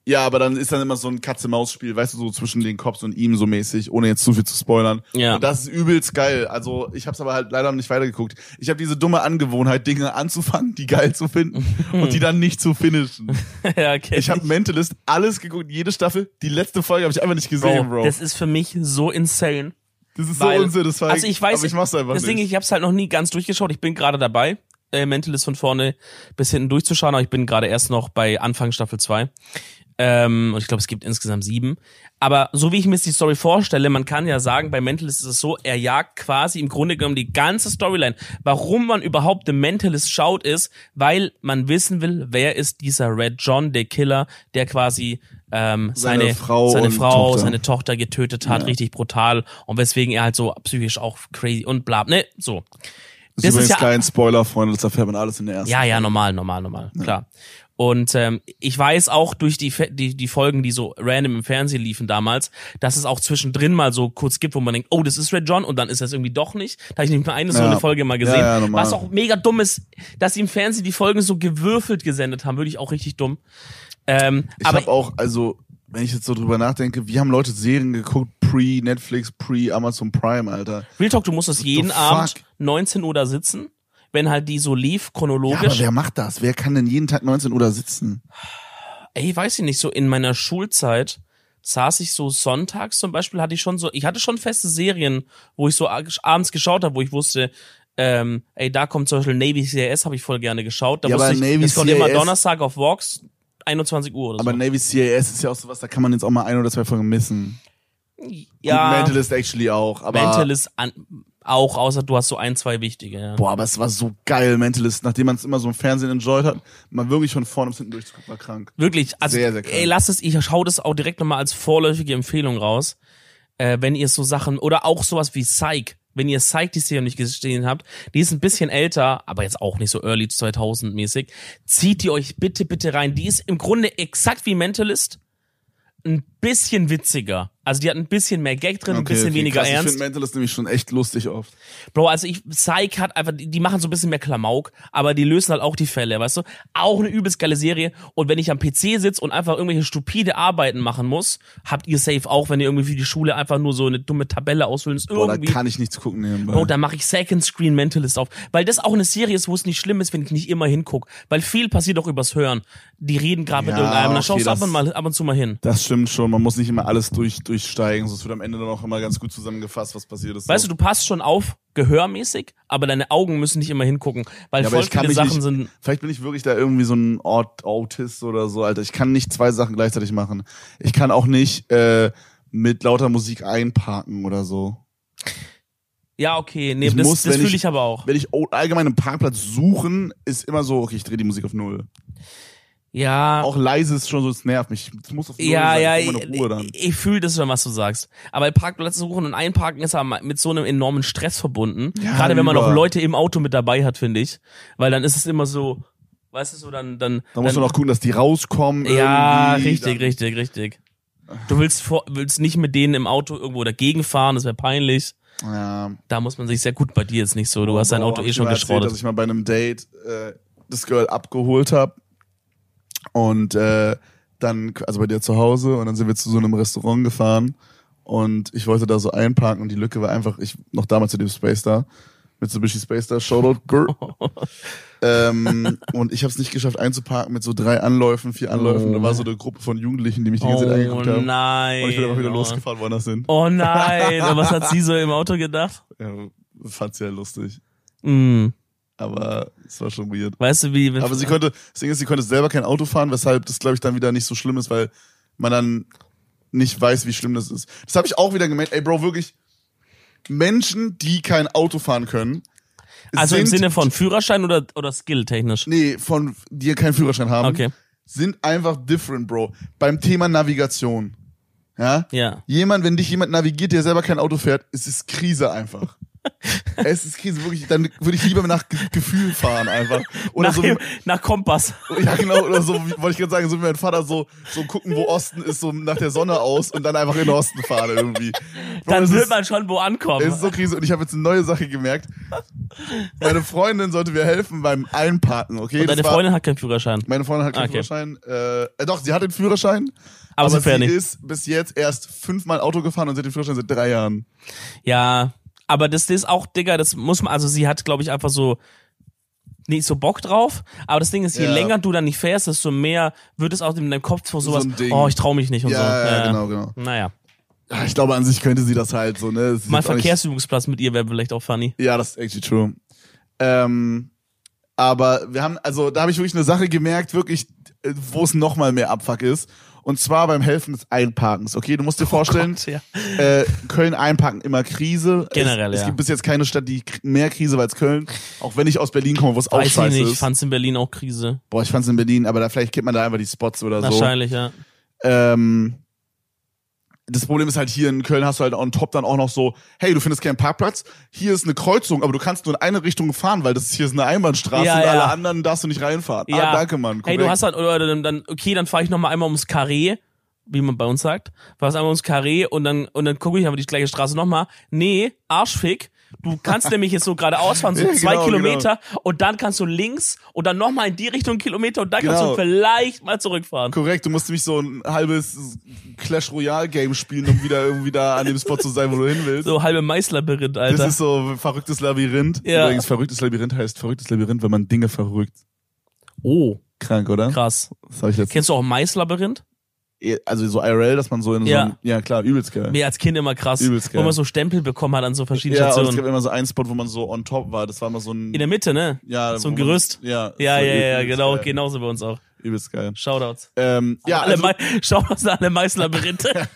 ja, aber dann ist dann immer so ein Katze-Maus-Spiel, weißt du, so zwischen den Cops und ihm so mäßig, ohne jetzt zu viel zu spoilern. Ja. Und das ist übelst geil. Also ich habe aber halt leider nicht weitergeguckt. Ich habe diese dumme Angewohnheit, Dinge anzufangen, die geil zu finden und die dann nicht zu finishen. ja, okay. Ich habe Mentalist alles geguckt, jede Staffel. Die letzte Folge habe ich einfach nicht gesehen, Bro. Das ist für mich so insane. Das ist Weil- so unsatisfying. Also ich weiß, aber ich mach's einfach deswegen, nicht. ich habe es halt noch nie ganz durchgeschaut. Ich bin gerade dabei, äh, Mentalist von vorne bis hinten durchzuschauen, aber ich bin gerade erst noch bei Anfang Staffel 2. Ähm, und ich glaube, es gibt insgesamt sieben. Aber so wie ich mir die Story vorstelle, man kann ja sagen, bei Mentalist ist es so, er jagt quasi im Grunde genommen die ganze Storyline. Warum man überhaupt The Mentalist schaut, ist, weil man wissen will, wer ist dieser Red John, der Killer, der quasi ähm, Seine seine, Frau seine Frau, Tochter. seine Tochter getötet hat, Ja. richtig brutal und weswegen er halt so psychisch auch crazy und bla, ne, so. Das das ist übrigens ja- kein Spoiler, Freunde, das erfährt man alles in der ersten. Ja, ja, normal, normal, normal, klar. Und ähm, ich weiß auch durch die, die die Folgen, die so random im Fernsehen liefen damals, dass es auch zwischendrin mal so kurz gibt, wo man denkt, oh, das ist Red John und dann ist das irgendwie doch nicht. Da habe ich nicht mal eine so Ja. eine Folge mal gesehen. Ja, ja. Was auch mega dumm ist, dass sie im Fernsehen die Folgen so gewürfelt gesendet haben, würde ich auch richtig dumm. Ähm, Ich aber habe auch, also, wenn ich jetzt so drüber nachdenke, wie haben Leute Serien geguckt, pre-Netflix, pre-Amazon Prime, Alter? Real Talk, du musst das jeden? Abend 19 Uhr da sitzen, wenn halt die so lief, Ja, aber chronologisch. wer macht das? Wer kann denn jeden Tag 19 Uhr da sitzen? ey, weiß ich nicht, so in meiner Schulzeit saß ich so sonntags zum Beispiel, hatte ich schon so, ich hatte schon feste Serien, wo ich so abends geschaut habe, wo ich wusste, ähm, ey, da kommt zum Beispiel Navy CIS, habe ich voll gerne geschaut. Da Ja, wusste aber ich, Navy das kommt immer CIS Donnerstag auf Vox, 21 Uhr oder Aber so. Navy CAS ist ja auch sowas, da kann man jetzt auch mal ein oder zwei Folgen missen. ja, Gut, Mentalist actually auch, aber. Mentalist an, auch, außer du hast so ein, zwei wichtige. Ja. Boah, aber es war so geil, Mentalist, nachdem man es immer so im Fernsehen enjoyed hat, mal wirklich von vorne bis hinten durchzugucken, war krank. Wirklich, also Sehr, sehr krank. ey, lasst es, ich schau das auch direkt nochmal als vorläufige Empfehlung raus. Äh, wenn ihr so Sachen, oder auch sowas wie Psych, wenn ihr Psych die Serie noch nicht gesehen habt, die ist ein bisschen älter, aber jetzt auch nicht so early 2000 mäßig, zieht die euch bitte, bitte rein. Die ist im Grunde exakt wie Mentalist, ein bisschen witziger. Also die hat ein bisschen mehr Gag drin, ein bisschen weniger krass. Ich ernst. finde Mentalist nämlich schon echt lustig oft. Bro, also ich, Psych hat einfach, die machen so ein bisschen mehr Klamauk, aber die lösen halt auch die Fälle, weißt du? Auch eine übelst geile Serie. Und wenn ich am PC sitze und einfach irgendwelche stupide Arbeiten machen muss, habt ihr safe auch, wenn ihr irgendwie für die Schule einfach nur so eine dumme Tabelle ausfüllen müsst, Boah, da irgendwie. kann ich nichts gucken nebenbei. Bro, da mache ich Second Screen Mentalist auf. Weil das auch eine Serie ist, wo es nicht schlimm ist, wenn ich nicht immer hinguck. Weil viel passiert auch übers Hören. Die reden gerade mit Ja, irgendeinem, dann okay, schaust du ab und, mal, ab und zu mal hin. das stimmt schon, man muss nicht immer alles durch, durchsteigen, sonst wird am Ende dann auch immer ganz gut zusammengefasst, was passiert ist. Weißt du, du passt schon auf, gehörmäßig, aber deine Augen müssen nicht immer hingucken. Weil Ja, voll viele Sachen nicht, sind. vielleicht bin ich wirklich da irgendwie so ein Aut Autist oder so, Alter. Ich kann nicht zwei Sachen gleichzeitig machen. Ich kann auch nicht äh, mit lauter Musik einparken oder so. Ja, okay, nee, Ich das, muss, das fühle ich- ich aber auch. Wenn ich allgemein einen Parkplatz suchen, ist immer so, okay, ich drehe die Musik auf null. Ja, Auch leise ist schon so, es nervt mich. Es muss auf null ja, sein, ja, ich ich, Ruhe dann. ich fühle das schon, was du sagst. Aber Parkplätze suchen und einparken ist aber mit so einem enormen Stress verbunden. Ja, Gerade wenn man über. Leute im Auto mit dabei hat, finde ich. Weil dann ist es immer so, weißt du, so dann, dann. Da muss dann, man auch gucken, dass die rauskommen. Ja, irgendwie. richtig, Dann- richtig, richtig. Du willst, vor, willst nicht mit denen im Auto irgendwo dagegen fahren, das wäre peinlich. Ja. Da muss man sich sehr gut bei dir jetzt nicht so. Du hast dein Auto hab eh ich schon mal erzählt, geschrottet. Dass ich mal bei einem Date äh, das Girl abgeholt habe und äh, dann, also bei dir zu Hause und dann sind wir zu so einem Restaurant gefahren und ich wollte da so einparken und die Lücke war einfach, ich noch damals zu dem Space da, Mitsubishi Space da, Shoutout Girl. ähm, und ich habe es nicht geschafft einzuparken mit so drei Anläufen, vier Anläufen. Da war so eine Gruppe von Jugendlichen, die mich die ganze Zeit Oh angeguckt haben. nein. Und ich bin einfach wieder oh. losgefahren, woanders hin. Oh nein. Und was hat sie so im Auto gedacht? Ja, fand sie ja lustig. Mm. Aber es war schon weird. Weißt du, wie. Aber sie konnte, das Ding ist, sie konnte selber kein Auto fahren, weshalb das, glaube ich, dann wieder nicht so schlimm ist, weil man dann nicht weiß, wie schlimm das ist. Das habe ich auch wieder gemerkt. Ey, Bro, wirklich, Menschen, die kein Auto fahren können, Also sind, im Sinne von Führerschein oder, oder skilltechnisch? nee, von, die keinen Führerschein haben, Okay. sind einfach different, Bro. Beim Thema Navigation. Ja? Ja. Jemand, wenn dich jemand navigiert, der selber kein Auto fährt, ist es Krise einfach. Es ist Krise, wirklich, dann würde ich lieber nach Ge Gefühl fahren einfach. Oder nach, so, dem, nach Kompass. ja genau, oder so, wie- wollte ich gerade sagen, so wie mein Vater so, so gucken, wo Osten ist, so nach der Sonne aus und dann einfach in den Osten fahren irgendwie. Dann wird man schon wo ankommen. Es ist so Krise und ich habe jetzt eine neue Sache gemerkt. Meine Freundin sollte mir helfen beim Einparken, okay? Und deine war- Freundin hat keinen Führerschein. Meine Freundin hat keinen Okay. Führerschein. Äh, doch, sie hat den Führerschein. Aber sie fährt sie nicht. ist bis jetzt erst fünfmal Auto gefahren und sie hat den Führerschein seit drei Jahren. Ja, aber das, ist auch, Digga, das muss man, also sie hat, glaube ich, einfach so nicht so Bock drauf. Aber das Ding ist, je Ja. länger du dann nicht fährst, desto mehr wird es auch in deinem Kopf vor sowas, Ding. oh, ich trau mich nicht und Ja, so. ja, genau, genau. Naja, Ja, Ich glaube, an sich könnte sie das halt so, ne? Ist mal Verkehrsübungsplatz mit ihr wäre vielleicht auch funny. Ja, das ist actually true. Ähm, aber wir haben, also da habe ich wirklich eine Sache gemerkt, wirklich, wo es noch mal mehr Abfuck ist. Und zwar beim Helfen des Einparkens. Okay, du musst dir vorstellen, Gott, ja. äh, Köln einparken immer Krise. Generell, es, es ja. gibt bis jetzt keine Stadt, die mehr Krise war als Köln. Auch wenn ich aus Berlin komme, wo es auch scheiße nicht, ich ist. fand's in Berlin auch Krise. Boah, ich fand's in Berlin, aber da vielleicht kennt man da einfach die Spots oder so. Wahrscheinlich, ja. Ähm, das Problem ist halt hier in Köln hast du halt on top dann auch noch so, hey, du findest keinen Parkplatz, hier ist eine Kreuzung, aber du kannst nur in eine Richtung fahren, weil das ist, hier ist eine Einbahnstraße Ja, und ja. alle anderen darfst du nicht reinfahren. Ja. Ah, danke, Mann. Hey, du hast halt, oder dann, dann okay, dann fahre ich noch mal einmal ums Karree, wie man bei uns sagt. Fahrst einmal ums Karree und dann, und dann gucke ich aber die gleiche Straße noch mal. Nee, Arschfick. Du kannst nämlich jetzt so gralls fahren, so zwei genau, Kilometer und dann kannst du links und dann noch mal in die Richtung Kilometer und dann kannst Genau. du vielleicht mal zurückfahren. Korrekt, du musst nämlich so ein halbes Clash Royale Game spielen, um wieder irgendwie da an dem Spot zu sein, wo du hin willst. So halbe Maislabyrinth, Alter. das ist so verrücktes Labyrinth. Ja. Übrigens, verrücktes Labyrinth heißt verrücktes Labyrinth, wenn man Dinge verrückt. oh, Krank, oder? krass. Das habe ich letztens. Kennst du auch Maislabyrinth? Also so IRL, dass man so in so Ja. einem, ja klar, übelst geil. Mir als Kind immer krass. Übelst Wo geil. man so Stempel bekommen hat an so verschiedenen Ja, es Stationen. gab immer so einen Spot, wo man so on top war. Das war immer so ein, In der Mitte, ne? ja, so ein wo man- Gerüst. Ja, Ja, so ja, ja, übelst genau, geil. genauso bei uns auch. Übelst geil. Shoutouts. Ähm, ja, alle also, Shoutouts an alle Maislabyrinthe.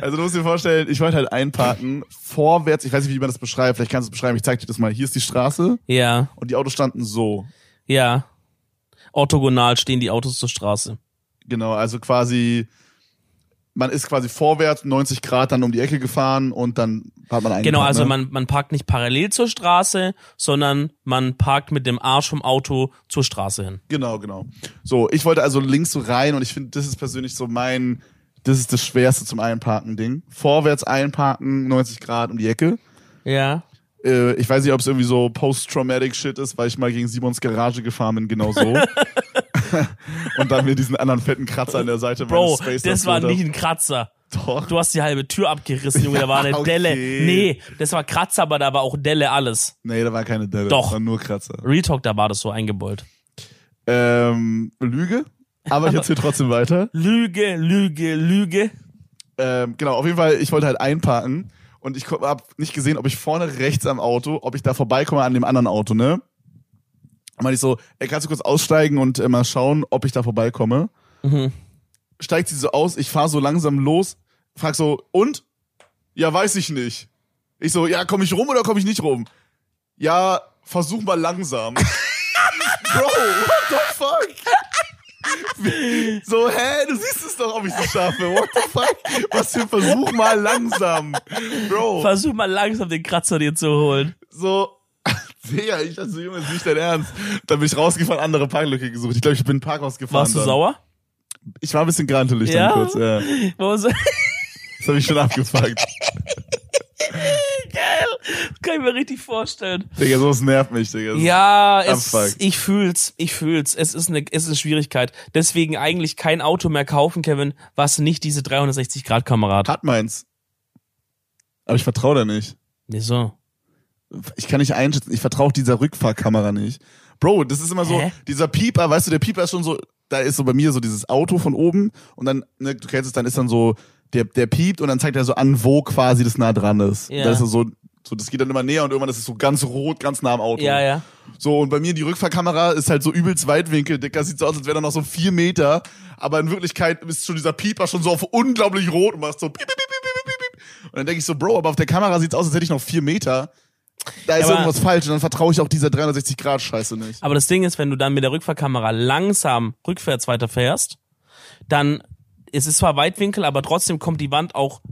also du musst dir vorstellen, ich wollte halt einparken, vorwärts, ich weiß nicht, wie man das beschreibt, vielleicht kannst du es beschreiben, ich zeig dir das mal. Hier ist die Straße ja, und die Autos standen so. ja. Orthogonal stehen die Autos zur Straße. Genau, also quasi, man ist quasi vorwärts 90 Grad dann um die Ecke gefahren und dann hat man eingeparkt. Genau, also ne? man, man parkt nicht parallel zur Straße, sondern man parkt mit dem Arsch vom Auto zur Straße hin. Genau, genau. So, ich wollte also links so rein und ich finde, das ist persönlich so mein, das ist das schwerste zum Einparken-Ding. Vorwärts einparken, 90 Grad um die Ecke. Ja. Äh, ich weiß nicht, ob es irgendwie so post-traumatic Shit ist, weil ich mal gegen Simons Garage gefahren bin, genau so. und dann mir diesen anderen fetten Kratzer an der Seite Bro, Space das war nicht ein Kratzer. Doch. Du hast die halbe Tür abgerissen, Junge, da war eine okay. Delle. Nee, das war Kratzer, aber da war auch Delle alles. Nee, da war keine Delle. Doch. Das war nur Kratzer. Retalk, da war das so eingebeult. Ähm, Lüge. Aber ich erzähle trotzdem weiter. Lüge, Lüge, Lüge. Ähm, genau, auf jeden Fall, ich wollte halt einparken und ich habe nicht gesehen, ob ich vorne rechts am Auto, ob ich da vorbeikomme an dem anderen Auto, ne? Und meinte ich so, ey, kannst du kurz aussteigen und äh, mal schauen, ob ich da vorbeikomme? Mhm. Steigt sie so aus, ich fahr so langsam los, frag so, und? Ja, weiß ich nicht. Ich so, ja, komm ich rum oder komm ich nicht rum? Ja, versuch mal langsam. Bro, what the fuck? So, hä, du siehst es doch, ob ich es schaffe. What the fuck? Was für ein Versuch mal langsam. Bro, Versuch mal langsam den Kratzer dir zu holen. so, Digga, ich dachte so, Junge, ist nicht dein Ernst. Dann bin ich rausgefahren, andere Parklücke gesucht. Ich glaube, ich bin in ein Parkhaus gefahren. Warst du dann. sauer? Ich war ein bisschen grantelig Ja? dann kurz, ja. Das habe ich schon abgefuckt. geil. Das kann ich mir richtig vorstellen. Digga, sowas nervt mich, Digga. Ja, es, ich fühl's, ich fühl's. Es ist eine, es ist eine Schwierigkeit. Deswegen eigentlich kein Auto mehr kaufen, Kevin, was nicht diese 360-Grad-Kamera hat. Hat meins. Aber ich vertraue da nicht. Wieso? Ich kann nicht einschätzen. Ich vertraue dieser Rückfahrkamera nicht. Bro, das ist immer so, Hä? dieser Pieper, weißt du, der Pieper ist schon so, da ist so bei mir so dieses Auto von oben und dann, ne, du kennst es, dann ist dann so, der, der piept und dann zeigt er so an, wo quasi das nah dran ist. Ja. Da ist so, so, das geht dann immer näher und irgendwann ist es so ganz rot, ganz nah am Auto. Ja, ja. So, und bei mir die Rückfahrkamera ist halt so übelst Weitwinkel, Dicker. Sieht so aus, als wäre da noch so vier Meter. Aber in Wirklichkeit ist schon dieser Pieper schon so auf unglaublich rot und machst so piep, piep, piep, piep, piep, piep. Und dann denke ich so, Bro, aber auf der Kamera sieht's aus, als hätte ich noch vier Meter. Da ist Aber- irgendwas falsch und dann vertraue ich auch dieser 360-Grad-Scheiße nicht. Aber das Ding ist, wenn du dann mit der Rückfahrkamera langsam rückwärts weiterfährst, dann ist es zwar Weitwinkel, aber trotzdem kommt die Wand auch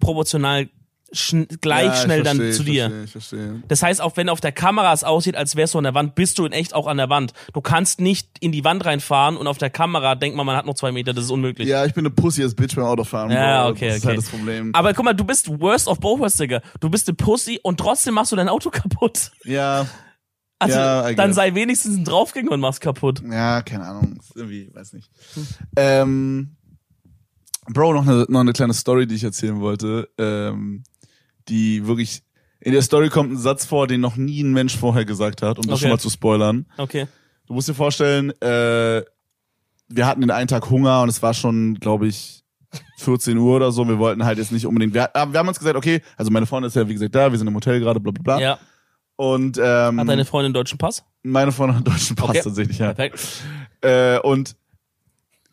proportional schn gleich Ja, schnell dann verstehe, zu ich dir. Verstehe, ich verstehe. Das heißt, auch wenn auf der Kamera es aussieht, als wärst du an der Wand, bist du in echt auch an der Wand. Du kannst nicht in die Wand reinfahren und auf der Kamera denkt man, man hat noch zwei Meter, das ist unmöglich. Ja, ich bin eine Pussy als Bitch beim Autofahren. Ja, okay, Das ist okay. halt das Problem. Aber guck mal, du bist worst of both worlds, Digga. Du bist eine Pussy und trotzdem machst du dein Auto kaputt. ja, Also, Ja, dann sei wenigstens ein Draufgänger und mach's kaputt. ja, keine Ahnung. Irgendwie, weiß nicht. Ähm, Bro, noch eine, noch eine kleine Story, die ich erzählen wollte. Ähm, die wirklich. In der Story kommt ein Satz vor, den noch nie ein Mensch vorher gesagt hat, um das Okay. schon mal zu spoilern. Okay. Du musst dir vorstellen, äh, wir hatten den einen Tag Hunger und es war schon, glaube ich, 14 Uhr oder so. Wir wollten halt jetzt nicht unbedingt. Wir, wir haben uns gesagt, okay, also meine Freundin ist ja wie gesagt da, wir sind im Hotel gerade, bla bla bla. Ja. Und ähm, Hat deine Freundin einen deutschen Pass? meine Freundin hat einen deutschen Pass Okay. tatsächlich, ja. Perfekt. Äh, und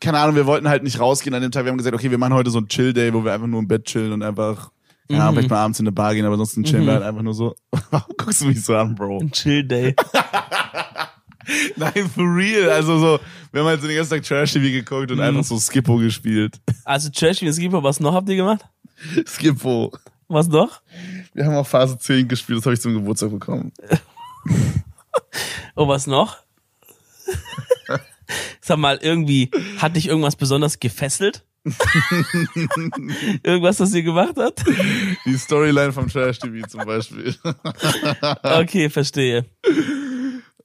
keine Ahnung, wir wollten halt nicht rausgehen an dem Tag. Wir haben gesagt, okay, wir machen heute so einen Chill-Day, wo wir einfach nur im Bett chillen und einfach, Ahnung, Mhm. vielleicht mal abends in eine Bar gehen, aber ansonsten chillen wir halt einfach nur so. Warum guckst du mich so an, Bro? Ein Chill-Day. Nein, for real. Also so, wir haben halt so den ganzen Tag Trash-TV geguckt und Mhm. einfach so Skippo gespielt. Also Trash wie Skipper, was noch habt ihr gemacht? Skippo. Was noch? Wir haben auch Phase 10 gespielt, das habe ich zum Geburtstag bekommen. Oh, was noch? Sag mal, irgendwie, hat dich irgendwas besonders gefesselt? irgendwas, was ihr gemacht habt? Die Storyline vom Trash-TV zum Beispiel. Okay, verstehe.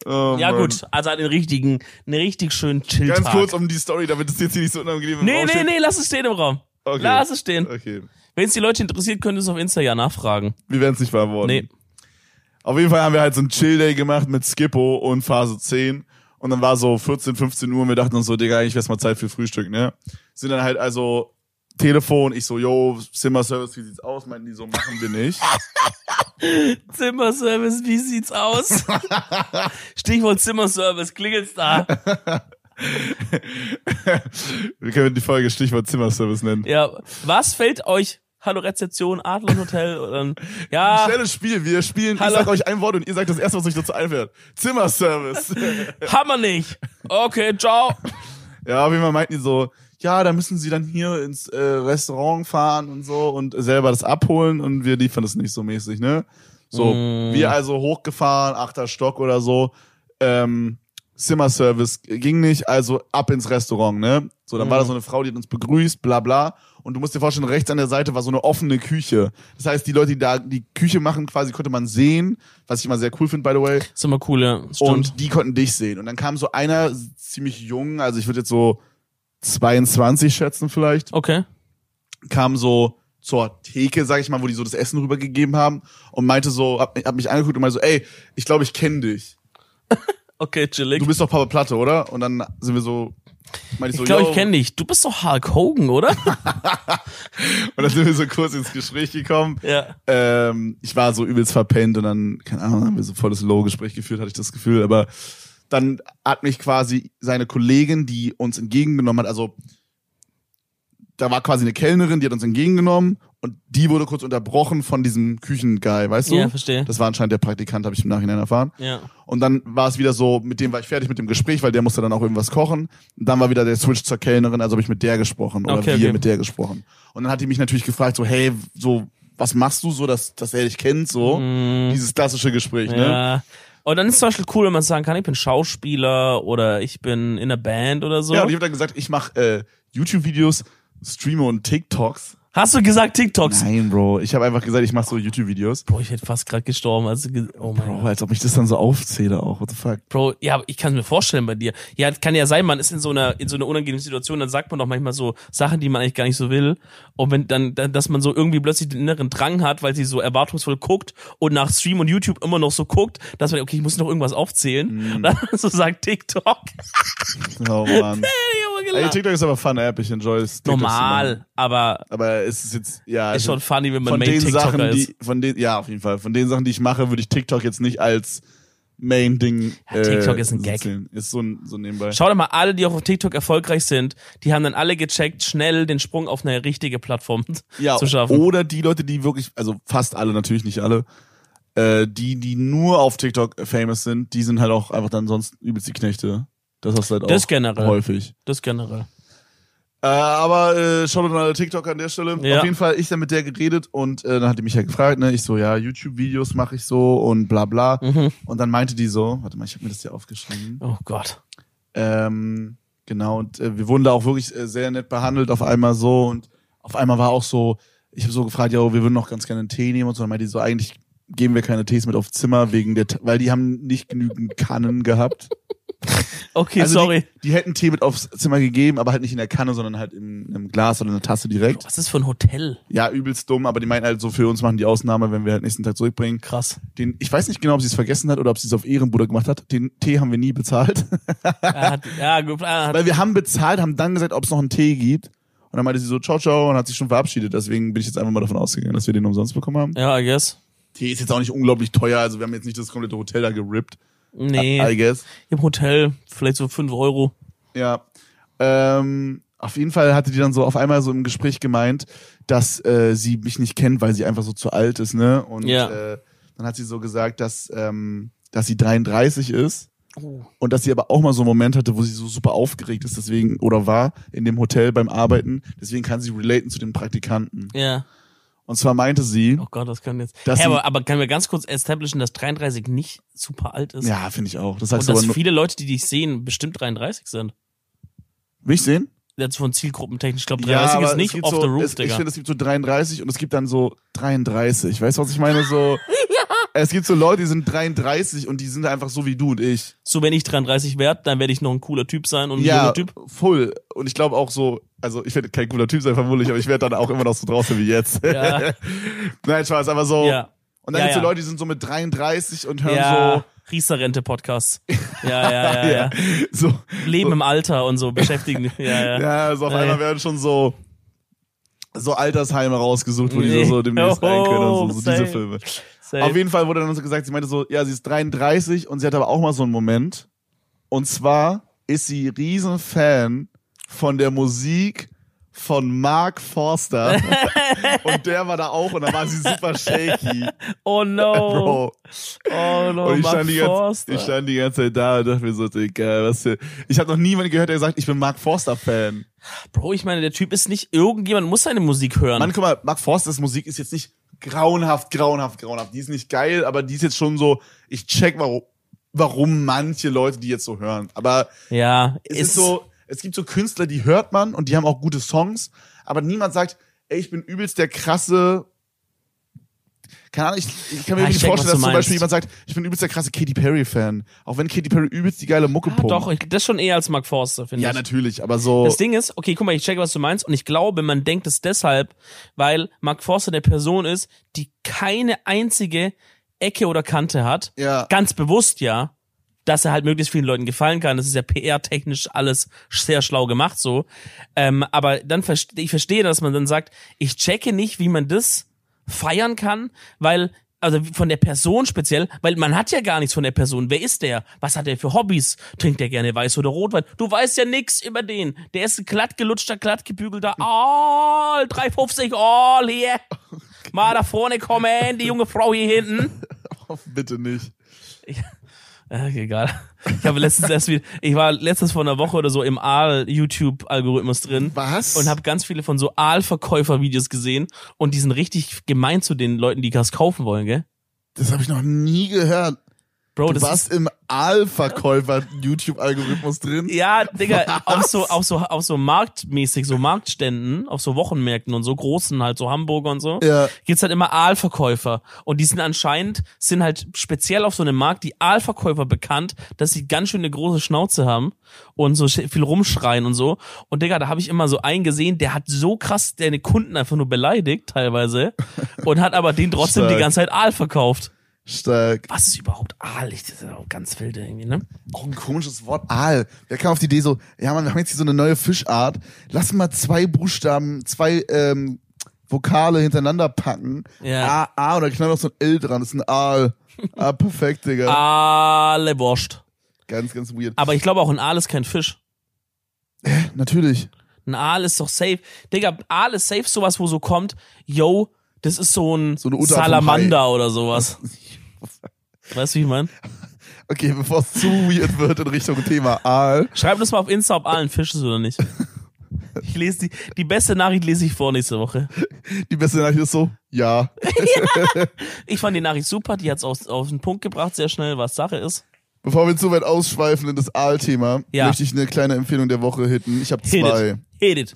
Oh, Ja Mann. gut, also einen richtigen, einen richtig schönen Chill-Tag. Ganz kurz um die Story, damit es jetzt hier nicht so unangenehm im Nee, nee, steht. nee, lass es stehen im Raum. Okay. Lass es stehen. Okay. Wenn es die Leute interessiert, könnt ihr es auf Insta ja nachfragen. Wir werden es nicht beantworten. Nee. Auf jeden Fall haben wir halt so einen Chill-Day gemacht mit Skippo und Phase 10. Und dann war so 14, 15 Uhr und wir dachten uns so, Digga, eigentlich wär's mal Zeit für Frühstück, ne? Sind dann halt also Telefon, ich so, yo, Zimmerservice, wie sieht's aus? Meinten die so, machen wir nicht. Zimmerservice, wie sieht's aus? Stichwort Zimmerservice, klingelt's da? wir können die Folge Stichwort Zimmerservice nennen. Ja, was fällt euch? Hallo Rezeption, Adlon Hotel oder ja, Schnelles Spiel, wir spielen, Hallo. ich sag euch ein Wort und ihr sagt das erste, was euch dazu einfällt. Zimmerservice. Hammer nicht. Okay, ciao. Ja, jeden Fall meinten die so, ja, da müssen sie dann hier ins äh, Restaurant fahren und so und selber das abholen und wir liefern das nicht so mäßig, ne? So, Mm. wir also hochgefahren, achter Stock oder so, ähm, Zimmerservice ging nicht, also ab ins Restaurant, ne? So, dann war Mm. da so eine Frau, die hat uns begrüßt, bla bla. Und du musst dir vorstellen, rechts an der Seite war so eine offene Küche. Das heißt, die Leute, die da die Küche machen, quasi konnte man sehen, was ich immer sehr cool finde, by the way. Ist immer cool, ja. Stimmt. Und die konnten dich sehen. Und dann kam so einer, ziemlich jung, also ich würde jetzt so 22 schätzen vielleicht, okay. kam so zur Theke, sag ich mal, wo die so das Essen rübergegeben haben und meinte so, hab, hab mich angeguckt und meinte so, ey, ich glaube, ich kenne dich. Okay, chillig. Du bist doch Papa Platte, oder? Und dann sind wir so, meinte ich ich so, glaube, yo. ich kenne dich. Du bist doch Hulk Hogan, oder? Und dann sind wir so kurz ins Gespräch gekommen. ja. Ähm, ich war so übelst verpennt und dann, keine Ahnung, haben wir so volles Low-Gespräch geführt, hatte ich das Gefühl. Aber dann hat mich quasi seine Kollegin, die uns entgegengenommen hat, also da war quasi eine Kellnerin, die hat uns entgegengenommen und die wurde kurz unterbrochen von diesem Küchenguy, weißt du? Ja, verstehe. Das war anscheinend der Praktikant, habe ich im Nachhinein erfahren. Ja. Und dann war es wieder so, mit dem war ich fertig mit dem Gespräch, weil der musste dann auch irgendwas kochen. Und dann war wieder der Switch zur Kellnerin, also habe ich mit der gesprochen oder Okay, wir okay. mit der gesprochen. Und dann hat die mich natürlich gefragt, so, hey, so, was machst du so, dass, dass er dich kennt, so? Dieses klassische Gespräch, ne? Mm. Ja. Und dann ist es zum Beispiel cool, wenn man sagen kann, ich bin Schauspieler oder ich bin in einer Band oder so. Ja, und ich habe dann gesagt, ich mache äh, YouTube-Videos, streame und TikToks. Hast du gesagt TikToks? Nein, Bro, ich habe einfach gesagt, ich mache so YouTube-Videos. Bro, ich hätte fast gerade gestorben. Also, ge- oh mein Bro, Gott. als ob ich das dann so aufzähle auch, what the fuck. Bro, ja, ich kann es mir vorstellen bei dir. Ja, kann ja sein, man ist in so einer in so einer unangenehmen Situation, dann sagt man doch manchmal so Sachen, die man eigentlich gar nicht so will. Und wenn dann, dann dass man so irgendwie plötzlich den inneren Drang hat, weil sie so erwartungsvoll guckt und nach Stream und YouTube immer noch so guckt, dass man okay, ich muss noch irgendwas aufzählen. Und dann so sagt TikTok. Oh Mann. Ey. TikTok ist aber fun App, ich enjoy es. Normal, aber Aber es ist jetzt, ja. ist also schon funny, wenn man von Main den TikToker Sachen, ist. die, von den, ja, auf jeden Fall. Von den Sachen, die ich mache, würde ich TikTok jetzt nicht als Main-Ding. Ja, TikTok äh, ist ein Gag. zählen. Ist so, ein, so nebenbei. Schau doch mal, alle, die auch auf TikTok erfolgreich sind, die haben dann alle gecheckt, schnell den Sprung auf eine richtige Plattform ja, zu schaffen. Oder die Leute, die wirklich, also fast alle, natürlich nicht alle, äh, die, die nur auf TikTok famous sind, die sind halt auch einfach dann sonst übelst die Knechte. Das hast du halt auch Das generell. häufig. Das generell. Äh, aber äh, schaut an alle TikTok an der Stelle. Ja. Auf jeden Fall, ich dann mit der geredet und äh, dann hat die mich ja gefragt, ne? Ich so, ja, YouTube-Videos mache ich so und bla bla. Mhm. Und dann meinte die so, warte mal, ich habe mir das hier aufgeschrieben. Oh Gott. Ähm, genau, und äh, wir wurden da auch wirklich äh, sehr nett behandelt, auf einmal so. Und auf einmal war auch so, ich habe so gefragt, ja, wir würden noch ganz gerne einen Tee nehmen und so. Dann meinte die so, eigentlich geben wir keine Tees mit aufs Zimmer, wegen der, weil die haben nicht genügend Kannen gehabt. Okay, Also sorry. Die, die hätten Tee mit aufs Zimmer gegeben, aber halt nicht in der Kanne, sondern halt in einem Glas oder einer Tasse direkt. Was ist das für ein Hotel? Ja, übelst dumm, aber die meinten halt so, für uns machen die Ausnahme, wenn wir halt nächsten Tag zurückbringen. Krass. Den, ich weiß nicht genau, ob sie es vergessen hat oder ob sie es auf Ehrenbruder gemacht hat. Den Tee haben wir nie bezahlt. Er hat, ja, gut, er Weil wir haben bezahlt, haben dann gesagt, ob es noch einen Tee gibt. Und dann meinte sie so, ciao, ciao, und hat sich schon verabschiedet. Deswegen bin ich jetzt einfach mal davon ausgegangen, dass wir den umsonst bekommen haben. ja, I guess. Tee ist jetzt auch nicht unglaublich teuer, also wir haben jetzt nicht das komplette Hotel da gerippt. Nee, I guess. im Hotel vielleicht so fünf Euro. Ja. Ähm, auf jeden Fall hatte die dann so auf einmal so im Gespräch gemeint, dass äh, sie mich nicht kennt, weil sie einfach so zu alt ist, ne? Und Ja. äh, dann hat sie so gesagt, dass, ähm, dass sie 33 ist Oh. und dass sie aber auch mal so einen Moment hatte, wo sie so super aufgeregt ist, deswegen, oder war in dem Hotel beim Arbeiten, deswegen kann sie relaten zu den Praktikanten. Ja. Und zwar meinte sie, Oh Gott, das kann jetzt. Dass sie- aber, aber können wir ganz kurz establishen, dass 33 nicht super alt ist? ja, finde ich auch. Das Und du aber dass viele Leute, die dich sehen, bestimmt 33 sind. will ich sehen? Jetzt von Zielgruppentechnisch. Ich glaube, 33 ist es nicht off so, the roof, es, Ich Digga. finde, es gibt so 33 und es gibt dann so 33. Weißt du, was ich meine? So, es gibt so Leute, die sind 33 und die sind einfach so wie du und ich. So, wenn ich 33 werde, dann werde ich noch ein cooler Typ sein und ein ja, junger Typ. voll. Und ich glaube auch so, also ich werde kein cooler Typ sein, vermutlich, aber ich werde dann auch immer noch so draußen wie jetzt. Ja. Nein, Spaß, aber so. Ja. Und dann Ja, gibt's so. Leute, die sind so mit 33 und hören Ja, Riester-Rente-Podcasts. Ja, ja, ja, ja. so, so, Leben im Alter und so beschäftigen. Ja, ja. ja, so auf einmal werden schon so, so Altersheime rausgesucht, wo die Nee. so demnächst rein können und so, so diese Safe. Filme. Auf jeden Fall wurde dann so gesagt, sie meinte so, ja, sie ist 33 und sie hat aber auch mal so einen Moment. Und zwar ist sie riesen Fan von der Musik von Mark Forster. und der war da auch und da war sie super shaky. oh no. Bro. Oh no, Und ich Mark stand, die ganze, ich stand die ganze Zeit da und dachte mir so, Digga, was für... Ich habe noch niemanden gehört, der sagt, ich bin Mark Forster-Fan. Bro, ich meine, der Typ ist nicht, irgendjemand muss seine Musik hören. Mann, guck mal, Mark Forsters Musik ist jetzt nicht grauenhaft, grauenhaft, grauenhaft. Die ist nicht geil, aber die ist jetzt schon so, ich check, warum, warum manche Leute die jetzt so hören. Aber ja, es ist, so, es gibt so Künstler, die hört man und die haben auch gute Songs, aber niemand sagt, ey, ich bin übelst der krasse. Keine Ahnung, ich, ich kann mir Ja, ich nicht vorstellen, dass zum Beispiel jemand sagt, ich bin übelst der krasse Katy Perry-Fan. Auch wenn Katy Perry übelst die geile Mucke Ah, pumpt. doch, ich, das schon eher als Mark Forster, finde ja, ich. natürlich, aber so. Das Ding ist, okay, guck mal, ich check, was du meinst, und ich glaube, man denkt es deshalb, weil Mark Forster der Person ist, die keine einzige Ecke oder Kante hat. Ja. Ganz bewusst ja, dass er halt möglichst vielen Leuten gefallen kann. Das ist ja PR-technisch alles sehr schlau gemacht so. Ähm, aber dann verste ich verstehe, dass man dann sagt, ich checke nicht, wie man das feiern kann, weil also von der Person speziell, weil man hat ja gar nichts von der Person. Wer ist der? Was hat er für Hobbys? Trinkt er gerne Weiß oder Rotwein? Du weißt ja nix über den. Der ist ein glatt gelutschter, glatt gebügelter All 350 All hier. Mal da vorne kommen, die junge Frau hier hinten. Bitte nicht. Äh, egal. Ich habe letztens erst wieder, ich war letztens vor einer Woche oder so im Aal-YouTube-Algorithmus drin. Was? Und habe ganz viele von so Aal-Verkäufer-Videos gesehen und die sind richtig gemein zu den Leuten, die das kaufen wollen, gell? Das habe ich noch nie gehört. Bro, Du warst ist, im Aalverkäufer-YouTube-Algorithmus drin. ja, Digga, auf so, auf so, auf so marktmäßig, so Marktständen, auf so Wochenmärkten und so großen halt, so Hamburger und so, Ja. gibt's halt immer Aalverkäufer. Und die sind anscheinend, sind halt speziell auf so einem Markt die Aalverkäufer bekannt, dass sie ganz schön eine große Schnauze haben und so viel rumschreien und so. Und Digga, da habe ich immer so einen gesehen, der hat so krass deine Kunden einfach nur beleidigt, teilweise, und hat aber den trotzdem die Stark. ganze Zeit Aal verkauft. Stark. Was ist überhaupt Aal? Ich- Das ist auch ganz wild irgendwie, ne? Auch ein komisches Wort. Aal. Wer kam auf die Idee so, ja man, wir haben jetzt hier so eine neue Fischart. Lass mal zwei Buchstaben, zwei ähm, Vokale hintereinander packen. Ja. A, A und da knallt noch so ein L dran. Das ist ein Aal. Ah, perfekt, Digga. Aale Wurst. Ganz, ganz weird. Aber ich glaube auch, ein Aal ist kein Fisch. Natürlich. Ein Aal ist doch safe. Digga, Aal ist safe sowas, wo so kommt, yo, das ist so ein So Salamander oder sowas. Weißt du, wie ich mein? Okay, bevor es zu weird wird in Richtung Thema Aal. Schreib das mal auf Insta, ob Aal ein Fisch ist oder nicht. Ich lese die, die beste Nachricht lese ich vor nächste Woche. Die beste Nachricht ist so, ja. Ich fand die Nachricht super, die hat's aus, auf den Punkt gebracht, sehr schnell, was Sache ist. Bevor wir zu weit ausschweifen in das Aal-Thema, Ja. möchte ich eine kleine Empfehlung der Woche hitten. Ich habe zwei. it. Hit it. Hit it,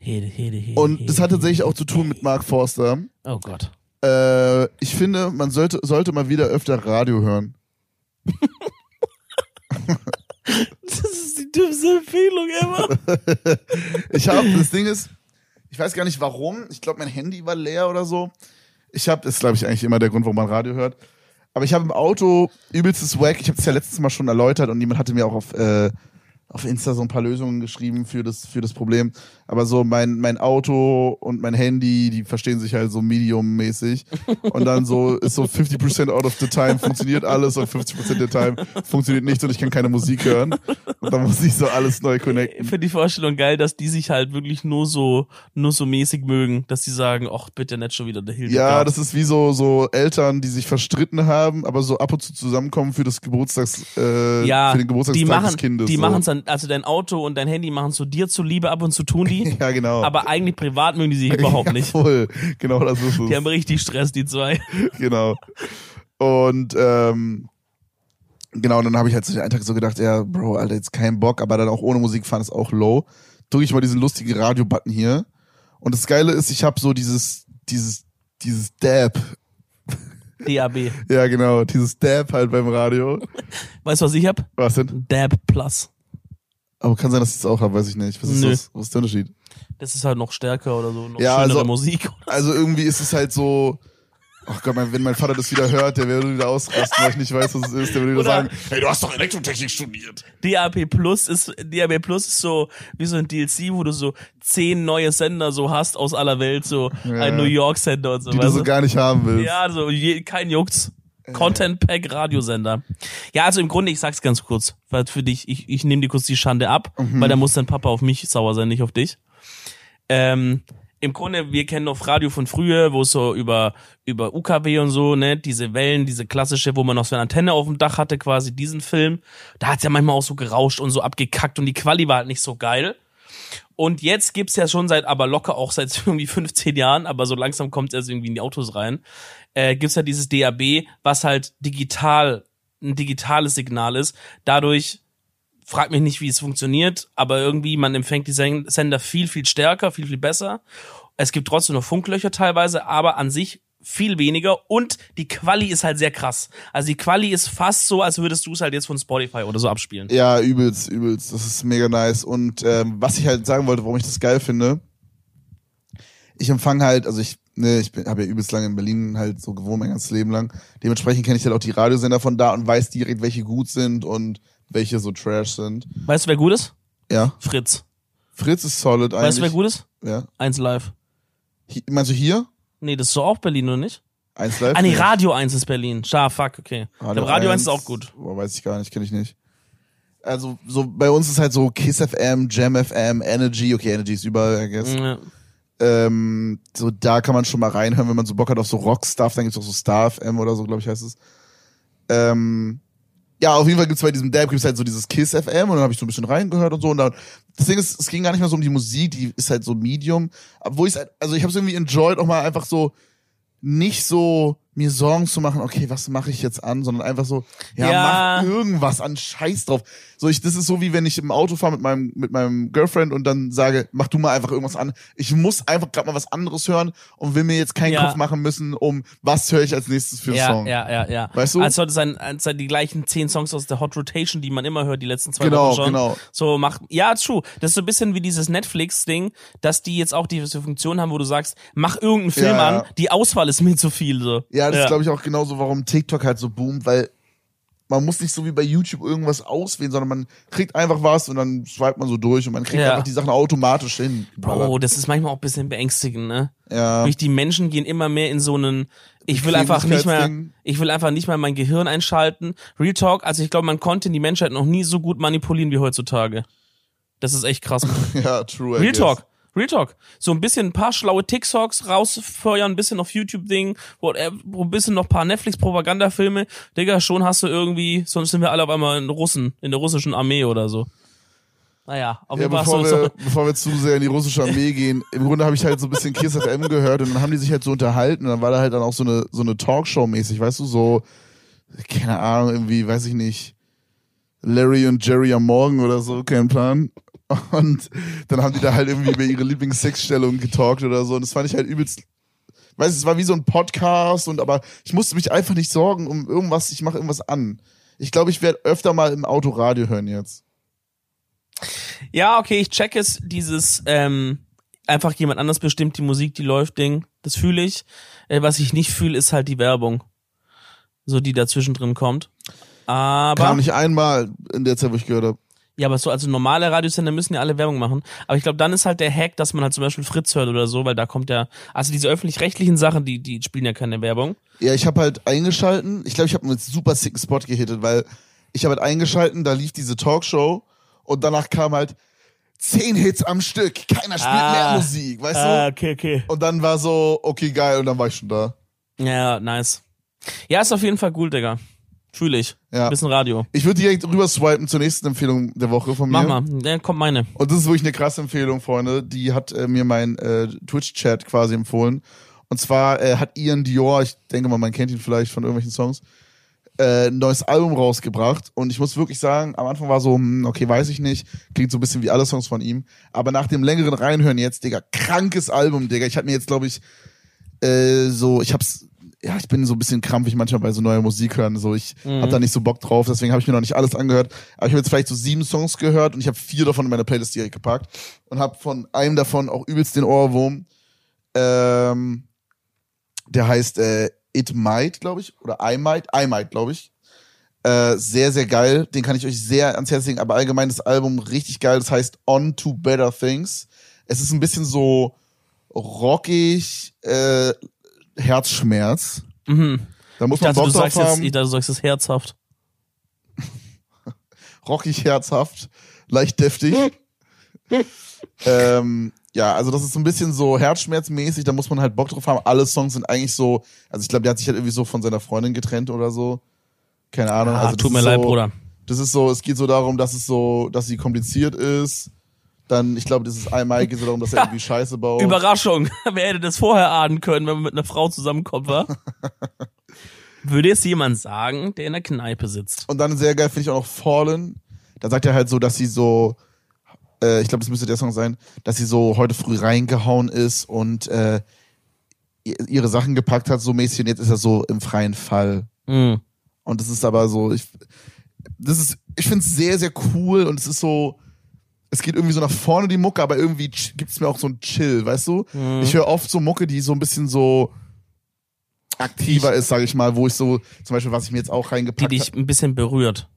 it, hit it, Und das hat tatsächlich auch zu tun mit Mark Forster. Oh Gott. Äh, ich finde, man sollte, sollte mal wieder öfter Radio hören. Das ist die dümmste Empfehlung ever. Ich habe, das Ding ist, ich weiß gar nicht warum. Ich glaube, mein Handy war leer oder so. Ich habe, das ist glaube ich eigentlich immer der Grund, warum man Radio hört. Aber ich habe im Auto übelstes Wack. Ich habe es ja letztes Mal schon erläutert und jemand hatte mir auch auf äh, auf Insta so ein paar Lösungen geschrieben für das für das Problem. Aber so mein mein Auto und mein Handy, die verstehen sich halt so medium-mäßig und dann so ist so 50% out of the time funktioniert alles und 50% der Time funktioniert nicht und ich kann keine Musik hören und dann muss ich so alles neu connecten. Ich finde die Vorstellung geil, dass die sich halt wirklich nur so, nur so mäßig mögen, dass die sagen, ach, bitte nicht schon wieder der Hildegard. Ja, das ist wie so, so Eltern, die sich verstritten haben, aber so ab und zu zusammenkommen für das Geburtstags, äh, ja, für den machen, des Kindes. die so. machen's dann, also dein Auto und dein Handy machen so dir zuliebe, ab und zu tun die, Ja, genau. aber eigentlich privat mögen die sich überhaupt ja, nicht. Voll. Genau, das ist es. Die haben richtig Stress, die zwei. genau. Und ähm, genau, dann habe ich halt so den einen Tag so gedacht, ja, Bro, Alter, jetzt kein Bock, aber dann auch ohne Musik fahren ist auch low. Drücke ich mal diesen lustigen Radio-Button hier. Und das Geile ist, ich habe so dieses, dieses, dieses Dab. DAB. Ja, genau, dieses Dab halt beim Radio. Weißt du, was ich hab? Was denn? Dab Plus. Aber kann sein, dass ich es auch habe, weiß ich nicht. Was ist Nö. das? Was ist der Unterschied? Das ist halt noch stärker oder so, noch Ja, schönere also- Musik. Also irgendwie ist es halt so. Ach Gott, mein, wenn mein Vater das wieder hört, der würde wieder ausrasten, weil ich nicht weiß, was es ist. Der würde wieder sagen, hey, du hast doch Elektrotechnik studiert. DAB Plus ist, DAB Plus ist so, wie so ein DLC, wo du so zehn neue Sender so hast aus aller Welt, so Ja. ein New York Sender und so, Die du so du? gar nicht haben willst. Ja, so je, kein Jucks. Content Pack Radiosender. Ja, also im Grunde, ich sag's ganz kurz, weil für dich, ich, ich nehme dir kurz die Schande ab, Mhm. weil da muss dein Papa auf mich sauer sein, nicht auf dich. Ähm, Im Grunde, wir kennen noch Radio von früher, wo es so über, über UKW und so, ne, diese Wellen, diese klassische, wo man noch so eine Antenne auf dem Dach hatte, quasi diesen Film. Da hat's ja manchmal auch so gerauscht und so abgekackt und die Quali war halt nicht so geil. Und jetzt gibt's ja schon seit, aber locker auch seit irgendwie 15 Jahren, aber so langsam kommt es irgendwie in die Autos rein, äh, gibt's ja dieses DAB, was halt digital, ein digitales Signal ist. Dadurch, frag mich nicht, wie es funktioniert, aber irgendwie, man empfängt die Sen- Sender viel, viel stärker, viel, viel besser. Es gibt trotzdem noch Funklöcher teilweise, aber an sich viel weniger und die Quali ist halt sehr krass. Also die Quali ist fast so, als würdest du es halt jetzt von Spotify oder so abspielen. Ja, übelst, übelst. Das ist mega nice. Und ähm, was ich halt sagen wollte, warum ich das geil finde, ich empfange halt, also ich, ne, ich habe ja übelst lange in Berlin halt so gewohnt, mein ganzes Leben lang. Dementsprechend kenne ich halt auch die Radiosender von da und weiß direkt, welche gut sind und welche so Trash sind. Weißt du, wer gut ist? Ja. Fritz. Fritz ist solid eigentlich. Weißt du, wer gut ist? Ja. Eins live. Hi, meinst du hier? Nee, das ist doch auch Berlin, oder nicht? Eins live? Ah, nee. Radio 1 ist Berlin. Schar, fuck, okay. Radio, Radio 1 ist auch gut. Boah, weiß ich gar nicht, kenne ich nicht. Also, so, bei uns ist halt so Kiss FM, Jam FM, Energy, okay, Energy ist überall, I guess. Ja. Ähm, so, da kann man schon mal reinhören, wenn man so Bock hat auf so Rock-Stuff, dann gibt's auch so Star FM oder so, glaube ich, heißt es. Ähm, ja, auf jeden Fall gibt's bei diesem Dab gibt's halt so dieses Kiss FM und dann habe ich so ein bisschen reingehört und so und dann das Ding ist, es ging gar nicht mehr so um die Musik, die ist halt so Medium, obwohl ich halt, also ich habe es irgendwie enjoyed, auch mal einfach so nicht so mir Sorgen zu machen, okay, was mache ich jetzt an, sondern einfach so, ja, Ja. mach irgendwas an Scheiß drauf. So ich, das ist so wie wenn ich im Auto fahre mit meinem mit meinem Girlfriend und dann sage, mach du mal einfach irgendwas an. Ich muss einfach gerade mal was anderes hören und will mir jetzt keinen Ja. Kopf machen müssen, um was höre ich als nächstes für einen Ja, Song. ja, ja, ja. Weißt du? Als sollte sein, als die gleichen zehn Songs aus der Hot Rotation, die man immer hört, die letzten zwei Genau, Wochen schon. genau. So macht, ja, true. Das ist so ein bisschen wie dieses Netflix-Ding, dass die jetzt auch diese Funktion haben, wo du sagst, mach irgendeinen Film Ja, an, die Auswahl ist mir zu viel, so. Ja, das ist glaube ich auch genauso, warum TikTok halt so boomt, weil man muss nicht so wie bei YouTube irgendwas auswählen, sondern man kriegt einfach was und dann swipet man so durch und man kriegt Ja. einfach die Sachen automatisch hin. Bro, das ist manchmal auch ein bisschen beängstigend, ne? Ja. Wirklich, die Menschen gehen immer mehr in so einen, ich will einfach nicht mehr, ich will einfach nicht mehr mein Gehirn einschalten. Real Talk, also ich glaube, man konnte die Menschheit noch nie so gut manipulieren wie heutzutage. Das ist echt krass. Ja, true. Real. Talk. Real Talk. So ein bisschen ein paar schlaue TikToks rausfeuern, ein bisschen auf YouTube-Ding, wo äh, ein bisschen noch ein paar Netflix-Propagandafilme. Digga, schon hast du irgendwie, sonst sind wir alle auf einmal in Russen, in der russischen Armee oder so. Naja, auf Ja, jeden Fall bevor so, wir, bevor wir zu sehr in die russische Armee gehen, im Grunde habe ich halt so ein bisschen Kiss FM gehört und dann haben die sich halt so unterhalten und dann war da halt dann auch so eine, so eine Talkshow mäßig, weißt du, so, keine Ahnung, irgendwie, weiß ich nicht, Larry und Jerry am Morgen oder so, kein Plan. Und dann haben die da halt irgendwie über ihre Lieblingssexstellung getalkt oder so und das fand ich halt übelst, weißt du, es war wie so ein Podcast und aber ich musste mich einfach nicht sorgen um irgendwas, ich mache irgendwas an. Ich glaube, ich werde öfter mal im Autoradio hören jetzt. Ja, okay, ich check es, dieses ähm, einfach jemand anders bestimmt die Musik, die läuft, Ding. Das fühle ich. Äh, was ich nicht fühle, ist halt die Werbung. So, die dazwischen drin kommt. Aber. Kam nicht einmal in der Zeit, wo ich gehört habe. Ja, aber so, also normale Radiosender müssen ja alle Werbung machen. Aber ich glaube, dann ist halt der Hack, dass man halt zum Beispiel Fritz hört oder so, weil da kommt ja, also diese öffentlich-rechtlichen Sachen, die, die spielen ja keine Werbung. Ja, ich habe halt eingeschalten. Ich glaube, ich habe einen super sicken Spot gehittet, weil ich habe halt eingeschalten, da lief diese Talkshow und danach kam halt zehn Hits am Stück. Keiner spielt Ah. mehr Musik, weißt Ah, du? okay, okay. Und dann war so, okay, geil, und dann war ich schon da. Ja, nice. Ja, ist auf jeden Fall cool, Digga. Fühle ich. Ja. Bisschen Radio. Ich würde direkt rüber swipen zur nächsten Empfehlung der Woche von mir. Mach mal. Ja, kommt meine. Und das ist wirklich eine krasse Empfehlung, Freunde. Die hat äh, mir mein äh, Twitch-Chat quasi empfohlen. Und zwar äh, hat Ian Dior, ich denke mal, man kennt ihn vielleicht von irgendwelchen Songs, äh, ein neues Album rausgebracht. Und ich muss wirklich sagen, am Anfang war so, hm, okay, weiß ich nicht. Klingt so ein bisschen wie alle Songs von ihm. Aber nach dem längeren Reinhören jetzt, Digga, krankes Album, Digga. Ich habe mir jetzt, glaube ich, äh, so, ich hab's, ja, ich bin so ein bisschen krampfig manchmal bei so neuer Musik hören. So, ich hab da nicht so Bock drauf, deswegen habe ich mir noch nicht alles angehört. Aber ich habe jetzt vielleicht so sieben Songs gehört und ich habe vier davon in meine Playlist direkt gepackt und habe von einem davon auch übelst den Ohrwurm. Ähm, der heißt äh, It Might, glaube ich, oder I Might, I Might, glaube ich. Äh, sehr, sehr geil. Den kann ich euch sehr ans Herz legen. Aber allgemein das Album richtig geil. Das heißt On to Better Things. Es ist ein bisschen so rockig, äh, Herzschmerz. Mhm. Da muss Ich man dachte, du Bock drauf sagst, jetzt, haben. ich dachte, du sagst es herzhaft. rockig, herzhaft, leicht deftig. ähm, ja, also das ist so ein bisschen so herzschmerzmäßig, da muss man halt Bock drauf haben. Alle Songs sind eigentlich so, also ich glaube, der hat sich halt irgendwie so von seiner Freundin getrennt oder so. Keine Ahnung. Ah, also tut mir leid, so, Bruder. Das ist so, es geht so darum, dass es so, dass sie kompliziert ist. Dann, ich glaube, das ist einmal geht so darum, dass er irgendwie Scheiße baut. Überraschung. Wer hätte das vorher ahnen können, wenn man mit einer Frau zusammenkommt, wa? Würde es jemand sagen, der in der Kneipe sitzt? Und dann sehr geil finde ich auch noch Fallen. Da sagt er halt so, dass sie so, äh, ich glaube, das müsste der Song sein, dass sie so heute früh reingehauen ist und äh, ihre Sachen gepackt hat, so mäßig, und jetzt ist er so im freien Fall. Mhm. Und das ist aber so, ich, das ist, ich finde es sehr, sehr cool und es ist so, es geht irgendwie so nach vorne die Mucke, aber irgendwie gibt es mir auch so ein Chill, weißt du? Ich höre oft so Mucke, die so ein bisschen so aktiver ist, sage ich mal, wo ich so, zum Beispiel, was ich mir jetzt auch Die reingepackt dich ein bisschen berührt.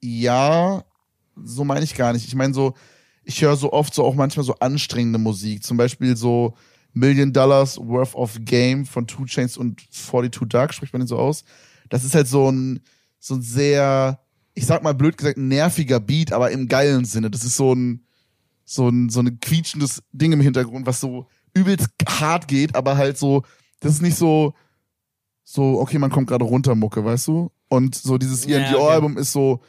Ja, so meine ich gar nicht. Ich meine so, ich höre so oft so auch manchmal so anstrengende Musik. Zum Beispiel so Million Dollars Worth of Game von Two Chains und 42 Dark, spricht man den so aus. Das ist halt so ein, so ein sehr, ich sag mal blöd gesagt, nerviger Beat, aber im geilen Sinne. Das ist so ein, so ein, so ein quietschendes Ding im Hintergrund, was so übelst hart geht, aber halt so, das ist nicht so, so, okay, man kommt gerade runter, Mucke, weißt du? Und so dieses Ja, ENDO okay. Album ist so,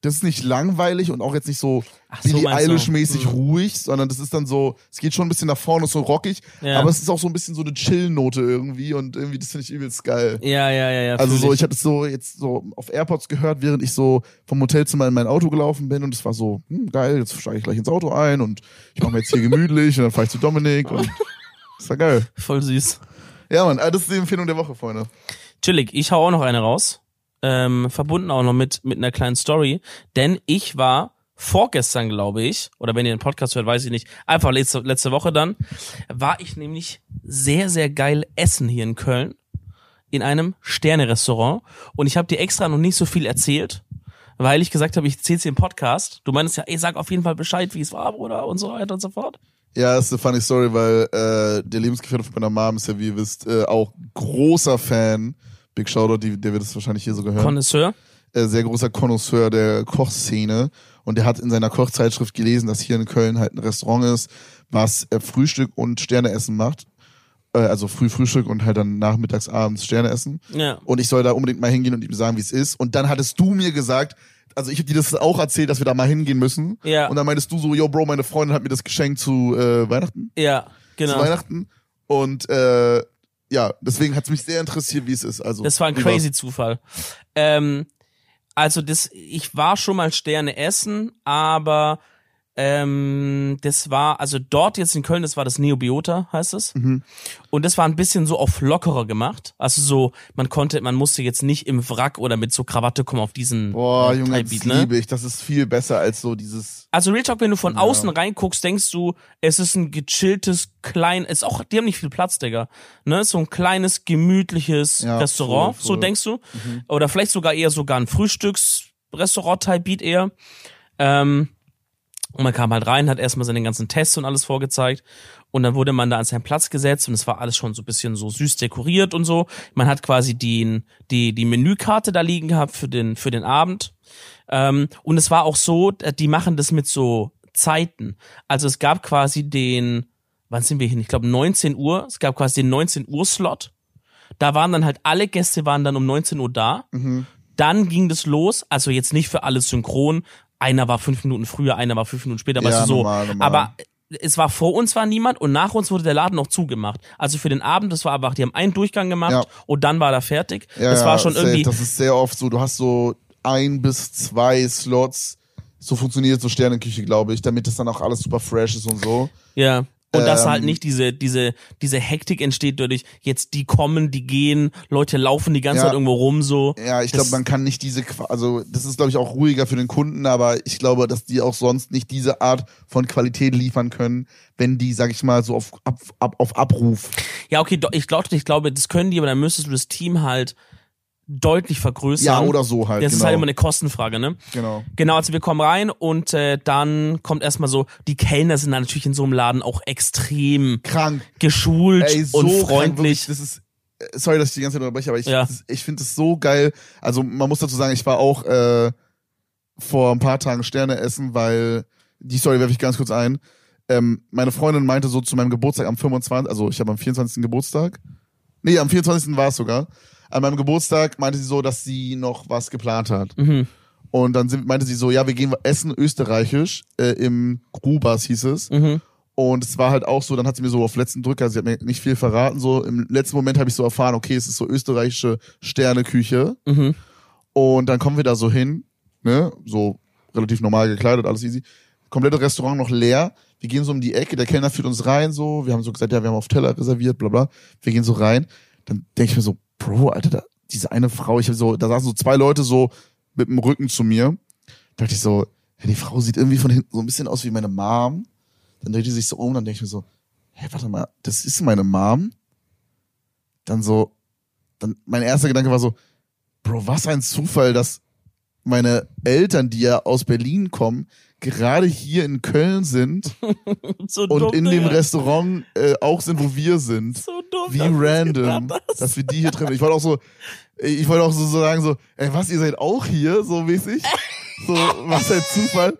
das ist nicht langweilig und auch jetzt nicht so Ach so, Billie? Eilish-mäßig Hm. ruhig, sondern das ist dann so, es geht schon ein bisschen nach vorne, ist so rockig, Ja. aber es ist auch so ein bisschen so eine Chill-Note irgendwie und irgendwie, das finde ich übelst geil. Ja, ja, ja, ja. Also so, ich. habe das so jetzt so auf AirPods gehört, während ich so vom Hotelzimmer in mein Auto gelaufen bin und es war so, hm, geil, jetzt steige ich gleich ins Auto ein und ich mache mir jetzt hier gemütlich und dann fahre ich zu Dominik und das war geil. Voll süß. Ja, Mann, ah, das ist die Empfehlung der Woche, Freunde. Chillig, ich hau auch noch eine raus. Ähm, verbunden auch noch mit, mit einer kleinen Story. Denn ich war vorgestern, glaube ich, oder wenn ihr den Podcast hört, weiß ich nicht, einfach letzte, letzte Woche dann, war ich nämlich sehr, sehr geil essen hier in Köln. In einem Sterne-Restaurant. Und ich habe dir extra noch nicht so viel erzählt, weil ich gesagt habe, ich erzähl's dir im Podcast. Du meinst ja, ey, sag auf jeden Fall Bescheid, wie es war, Bruder, und so weiter und so fort. Ja, ist eine funny Story, weil äh, der Lebensgefährte von meiner Mom ist ja, wie ihr wisst, äh, auch großer Fan. Big Shoutout, die, der wird es wahrscheinlich hier sogar hören. Connoisseur. äh, sehr großer Connoisseur der Kochszene und der hat in seiner Kochzeitschrift gelesen, dass hier in Köln halt ein Restaurant ist, was äh, Frühstück und Sterneessen macht. Äh, also früh Frühstück und halt dann nachmittags, abends Sterneessen. Ja. Und ich soll da unbedingt mal hingehen und ihm sagen, wie es ist. Und dann hattest du mir gesagt, also ich hab dir das auch erzählt, dass wir da mal hingehen müssen. Ja. Und dann meintest du so, yo Bro, meine Freundin hat mir das geschenkt zu äh, Weihnachten. Ja, Zu genau. Weihnachten. Und äh, ja, deswegen hat's mich sehr interessiert, wie es ist. Also Das war ein war's? crazy Zufall. Ähm, also das, ich war schon mal Sterne essen, aber ähm, das war, also dort jetzt in Köln, das war das Neobiota, heißt es. Mhm. Und das war ein bisschen so auf lockerer gemacht. Also so, man konnte, man musste jetzt nicht im Wrack oder mit so Krawatte kommen auf diesen Boah, äh, Junge, das Beat, ne? liebe ich. Das ist viel besser als so dieses. Also Real Talk, wenn du von Ja. außen reinguckst, denkst du, es ist ein gechilltes, klein, ist auch, die haben nicht viel Platz, Digga. Ne, so ein kleines, gemütliches Ja, Restaurant, voll, so voll. Mhm. denkst du. Oder vielleicht sogar eher sogar ein Frühstücksrestaurant-Type-Beat eher. Ähm, und man kam halt rein, hat erstmal seine ganzen Tests und alles vorgezeigt. Und dann wurde man da an seinen Platz gesetzt und es war alles schon so ein bisschen so süß dekoriert und so. Man hat quasi die, die, die Menükarte da liegen gehabt für den, für den Abend. Ähm, und es war auch so, äh, die machen das mit so Zeiten. Also es gab quasi den, wann sind wir hin? Ich glaube 19 Uhr. Es gab quasi den 19 Uhr Slot. Da waren dann halt alle Gäste waren dann um 19 Uhr da. Mhm. Dann ging das los. Also jetzt nicht für alles synchron. Einer war fünf Minuten früher, einer war fünf Minuten später, Ja, weißt du so. normal, normal. Aber es war vor uns war niemand und nach uns wurde der Laden noch zugemacht. Also für den Abend, das war aber, die haben einen Durchgang gemacht Ja. und dann war da fertig. Ja, das war schon safe. irgendwie, Das ist sehr oft so. Du hast so ein bis zwei Slots. So funktioniert so Sterneküche, glaube ich, damit das dann auch alles super fresh ist und so. Ja. Und dass halt Ähm, nicht diese, diese, diese Hektik entsteht dadurch, jetzt die kommen, die gehen, Leute laufen die ganze Ja. Zeit irgendwo rum, so. Ja, ich glaube, man kann nicht diese, also das ist, glaube ich, auch ruhiger für den Kunden, aber ich glaube, dass die auch sonst nicht diese Art von Qualität liefern können, wenn die, sag ich mal, so auf, ab, ab, auf Abruf. Ja, okay, ich glaube, ich glaube, das können die, aber dann müsstest du das Team halt deutlich vergrößern. Ja, oder so halt. Das genau. ist halt immer eine Kostenfrage, ne? genau. Genau, also wir kommen rein und äh, dann kommt erstmal so, die Kellner sind dann natürlich in so einem Laden auch extrem Krank. geschult Ey, so und krank, freundlich. Das ist, äh, sorry, dass ich die ganze Zeit unterbreche, aber ich, Ja. das- ich finde es so geil. Also man muss dazu sagen, ich war auch äh, vor ein paar Tagen Sterne essen, weil, die Story werfe ich ganz kurz ein. Ähm, meine Freundin meinte so zu meinem Geburtstag am 25., also ich habe am 24. Geburtstag. Nee, am 24. war es sogar. An meinem Geburtstag meinte sie so, dass sie noch was geplant hat. Mhm. Und dann sind, meinte sie so, ja, wir gehen essen österreichisch äh, im Grubas hieß es. Mhm. Und es war halt auch so, dann hat sie mir so auf letzten Drücker, sie hat mir nicht viel verraten, so im letzten Moment habe ich so erfahren, okay, es ist so österreichische Sterneküche. Mhm. Und dann kommen wir da so hin, ne, so relativ normal gekleidet, alles easy. Komplette Restaurant noch leer. Wir gehen so um die Ecke, der Kellner führt uns rein, so. Wir haben so gesagt, ja, wir haben auf Teller reserviert, bla bla. Wir gehen so rein. Dann denke ich mir so, Bro, Alter, da, diese eine Frau, ich habe so, da saßen so zwei Leute so mit dem Rücken zu mir. Da dachte ich so, ja, die Frau sieht irgendwie von hinten so ein bisschen aus wie meine Mom. Dann dreht die sich so um, dann denke ich mir so, hä, warte mal, das ist meine Mom? Dann so, dann mein erster Gedanke war so, Bro, was ein Zufall, dass meine Eltern, die ja aus Berlin kommen, gerade hier in Köln sind So und dumm, in dem Digga. Restaurant äh, auch sind, wo wir sind. So dumm. Wie random, dass wir die hier treffen. Ich wollte auch so, ich wollte auch so sagen so, ey, was, ihr seid auch hier, so mäßig? So, was ein Zufall.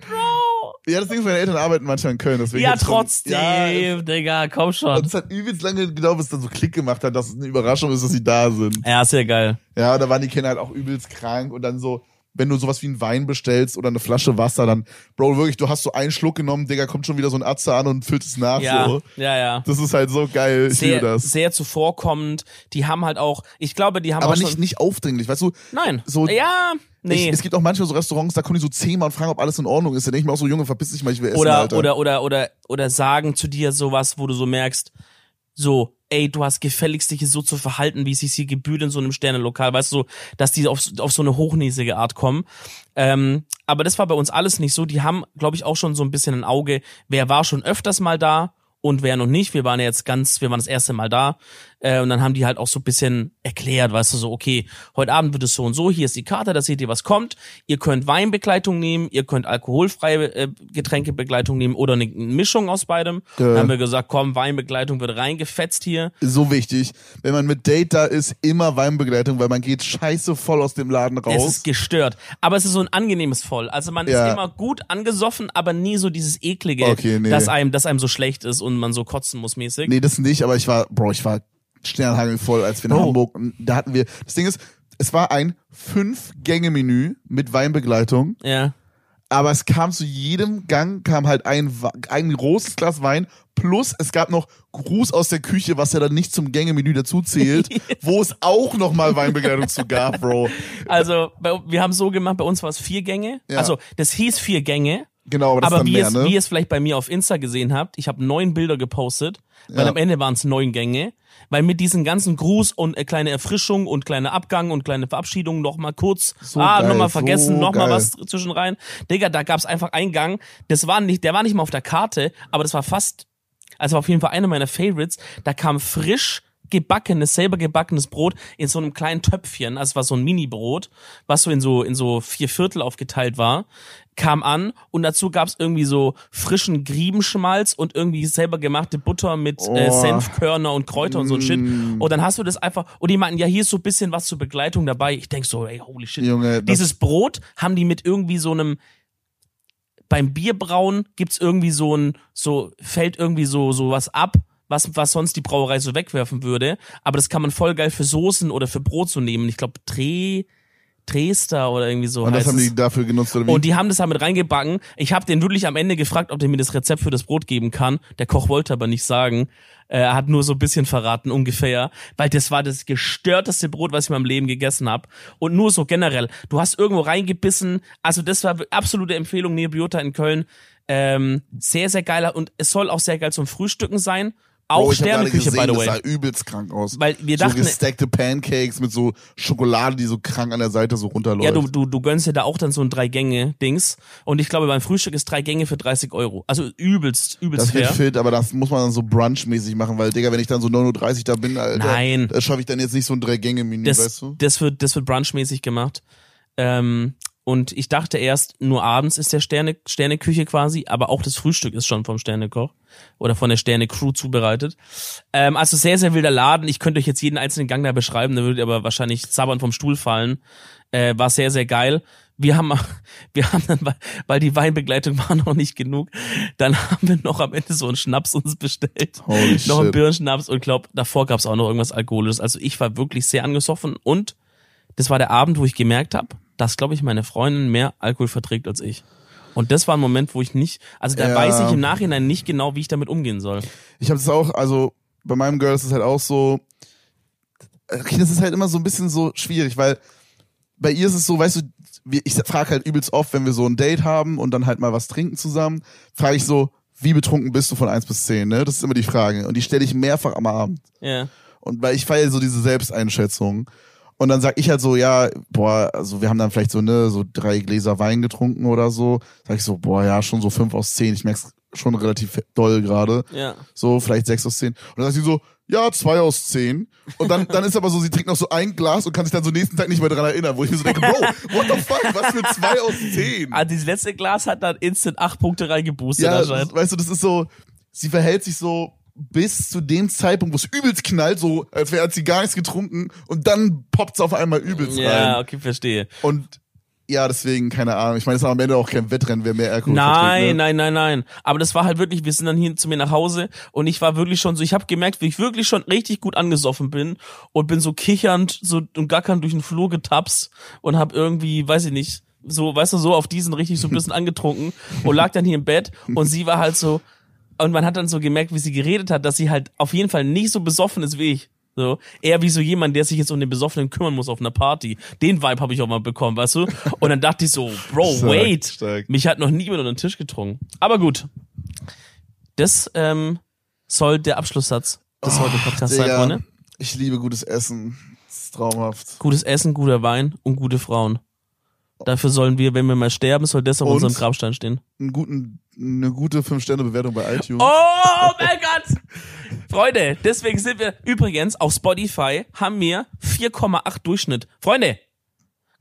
Ja, das Ding ist, meine Eltern arbeiten manchmal in Köln, deswegen. Ja, hat's schon- trotzdem, Ja, Digga, komm und schon. es hat übelst lange gedauert, bis es dann so Klick gemacht hat, dass es eine Überraschung ist, dass sie da sind. Ja, sehr geil. Ja, da waren die Kinder halt auch übelst krank und dann so, wenn du sowas wie einen Wein bestellst oder eine Flasche Wasser, dann, Bro, wirklich, du hast so einen Schluck genommen, Digga, kommt schon wieder so ein Atze an und füllt es nach, Ja, so. ja, ja. Das ist halt so geil, ich Sehr, das. sehr zuvorkommend. Die haben halt auch, ich glaube, die haben Aber auch nicht, nicht aufdringlich, weißt du? nein. so- ja, nee. Ich, es gibt auch manchmal so Restaurants, da kommen die so zehnmal und fragen, ob alles in Ordnung ist. Da denke ich mir auch so, Junge, verpiss dich mal, ich will essen, oder, Alter. oder, oder, oder, oder sagen zu dir sowas, wo du so merkst, so, ey, du hast gefälligst dich so zu verhalten, wie es sich hier gebührt in so einem Sternenlokal, weißt du, so, dass die auf, auf so eine hochnäsige Art kommen. Ähm, aber das war bei uns alles nicht so. Die haben, glaube ich, auch schon so ein bisschen ein Auge, wer war schon öfters mal da und wer noch nicht. Wir waren jetzt ganz, wir waren das erste Mal da. Äh, und dann haben die halt auch so ein bisschen erklärt, weißt du, so, okay, heute Abend wird es so und so, hier ist die Karte, da seht ihr, was kommt. Ihr könnt Weinbegleitung nehmen, ihr könnt alkoholfreie äh, Getränkebegleitung nehmen oder eine Mischung aus beidem. Ja. Dann haben wir gesagt, komm, Weinbegleitung wird reingefetzt hier. so wichtig. Wenn man mit Date da ist, immer Weinbegleitung, weil man geht scheiße voll aus dem Laden Es raus. ist gestört. Aber es ist so ein angenehmes Voll. Also man Ja. ist immer gut angesoffen, aber nie so dieses eklige, Okay, nee. dass einem, dass einem so schlecht ist und man so kotzen muss mäßig. Nee, das nicht, aber ich war, Bro, ich war Sternhagel voll, als wir in Bro. Hamburg, und da hatten wir, das Ding ist, es war ein Fünf-Gänge-Menü mit Weinbegleitung, Ja. aber es kam zu jedem Gang kam halt ein, ein großes Glas Wein plus es gab noch Gruß aus der Küche, was ja dann nicht zum Gänge-Menü dazu zählt, wo es auch nochmal Weinbegleitung zu gab, Bro. Also, wir haben so gemacht, bei uns war es vier Gänge. Ja. Also, das hieß vier Gänge. Genau, aber das aber wie, mehr, es, ne? wie ihr es vielleicht bei mir auf Insta gesehen habt, ich habe neun Bilder gepostet, weil Ja. am Ende waren es neun Gänge. Weil mit diesen ganzen Gruß und äh, kleine Erfrischung und kleine Abgang und kleine Verabschiedung noch mal kurz, So ah, geil, noch mal vergessen, so noch mal geil. was zwischen rein. Digga, da gab's einfach einen Gang, das war nicht, der war nicht mal auf der Karte, aber das war fast, also auf jeden Fall einer meiner Favorites. Da kam frisch gebackenes, selber gebackenes Brot in so einem kleinen Töpfchen, also es war so ein Mini-Brot, was so in so in so vier Viertel aufgeteilt war, kam an und dazu gab's irgendwie so frischen Griebenschmalz und irgendwie selber gemachte Butter mit äh, Oh. Senfkörner und Kräuter und so ein Shit. Mm. Und dann hast du das einfach und die meinten, ja, hier ist so ein bisschen was zur Begleitung dabei. Ich denk so, ey, holy shit. Junge, Dieses Brot haben die mit irgendwie so einem beim Bierbrauen gibt's irgendwie so ein, so, fällt irgendwie so, so was ab, was, was sonst die Brauerei so wegwerfen würde. Aber das kann man voll geil für Soßen oder für Brot so nehmen. Ich glaube, Dreh, Dresder oder irgendwie so Und das haben die dafür genutzt, oder wie? Und die haben das damit reingebacken. Ich habe den wirklich am Ende gefragt, ob der mir das Rezept für das Brot geben kann. Der Koch wollte aber nicht sagen. Äh, Er hat nur so ein bisschen verraten, ungefähr. Weil das war das gestörteste Brot, was ich in meinem Leben gegessen habe. Und nur so generell. Du hast irgendwo reingebissen. Also das war absolute Empfehlung, Neobiota in Köln. Ähm, sehr, sehr geiler. Und es soll auch sehr geil zum Frühstücken sein. Auch Bro, Sterneküche, by the way. Das sah übelst krank aus. Weil wir so dachten- gestackte Pancakes mit so Schokolade, die so krank an der Seite so runterläuft. Ja, du, du, du gönnst dir da auch dann so ein Drei-Gänge-Dings. Und ich glaube, beim Frühstück ist drei Gänge für 30 Euro. Also übelst, übelst das fair. fit, aber das muss man dann so brunchmäßig machen, weil, Digga, wenn ich dann so 9.30 Uhr da bin, Alter, Nein. da schaffe ich dann jetzt nicht so ein Drei-Gänge-Menü, das, weißt du? das wird, das wird brunchmäßig gemacht. Ähm, und ich dachte erst, nur abends ist der Sterne, Sterneküche quasi, aber auch das Frühstück ist schon vom Sternekoch oder von der Sterne-Crew zubereitet. Ähm, also sehr, sehr wilder Laden. Ich könnte euch jetzt jeden einzelnen Gang da beschreiben, da würdet ihr aber wahrscheinlich zabbern vom Stuhl fallen. Äh, war sehr, sehr geil. Wir haben, wir haben dann, weil- die Weinbegleitung war noch nicht genug, dann haben wir noch am Ende so einen Schnaps uns bestellt. Holy noch einen shit. Birnenschnaps und glaub, davor gab's auch noch irgendwas Alkoholisches. Also ich war wirklich sehr angesoffen und das war der Abend, wo ich gemerkt habe, dass, glaube ich, meine Freundin mehr Alkohol verträgt als ich. Und das war ein Moment, wo ich nicht, also da Ja. weiß ich im Nachhinein nicht genau, wie ich damit umgehen soll. Ich habe das auch, also bei meinem Girl ist es halt auch so, okay, das ist halt immer so ein bisschen so schwierig, weil bei ihr ist es so, weißt du, ich frage halt übelst oft, wenn wir so ein Date haben und dann halt mal was trinken zusammen, frage ich so, wie betrunken bist du von 1 bis 10, ne? Das ist immer die Frage. Und die stelle ich mehrfach am Abend. Ja. Und weil ich feiere so diese Selbsteinschätzung. Und dann sag ich halt so, ja, boah, also wir haben dann vielleicht so, ne, so drei Gläser Wein getrunken oder so. Sag ich so, boah, ja, schon so fünf aus zehn. Ich merk's schon relativ doll gerade. Ja. So, vielleicht sechs aus zehn. Und dann sagt sie so, ja, zwei aus zehn. Und dann, dann ist aber so, sie trinkt noch so ein Glas und kann sich dann so nächsten Tag nicht mehr dran erinnern, wo ich mir so denke, Bro, what the fuck, was für zwei aus zehn? Also dieses letzte Glas hat dann instant acht Punkte reingeboostet Ja, anscheinend. weißt du, das ist so, sie verhält sich so bis zu dem Zeitpunkt, wo es übelst knallt, so als wäre sie gar nichts getrunken und dann poppt's auf einmal übelst Ja, rein. okay, verstehe. Und ja, deswegen, keine Ahnung. Ich meine, es ist am Ende auch kein Wettrennen, wer mehr Alkohol Nein, verträgt, ne? nein, nein, nein. Aber das war halt wirklich, wir sind dann hier zu mir nach Hause und ich war wirklich schon so, ich habe gemerkt, wie ich wirklich schon richtig gut angesoffen bin und bin so kichernd so und gackernd durch den Flur getapst und habe irgendwie, weiß ich nicht, so, weißt du, so auf diesen richtig so ein bisschen angetrunken und lag dann hier im Bett und sie war halt so, und man hat dann so gemerkt, wie sie geredet hat, dass sie halt auf jeden Fall nicht so besoffen ist wie ich. So, eher wie so jemand, der sich jetzt um den Besoffenen kümmern muss auf einer Party. Den Vibe habe ich auch mal bekommen, weißt du? Und dann dachte ich so, Bro, Stark, wait. stark. Mich hat noch niemand unter den Tisch getrunken. Aber gut. Das ähm, soll der Abschlusssatz des heutigen Podcasts sein, Freunde. ich liebe gutes Essen. Das ist traumhaft. Gutes Essen, guter Wein und gute Frauen. Dafür sollen wir, wenn wir mal sterben, soll das auf Und? unserem Grabstein stehen. Einen guten, eine gute 5-Sterne-Bewertung bei iTunes. Oh mein Gott! Freunde, deswegen sind wir übrigens auf Spotify, haben wir 4,8 Durchschnitt. Freunde,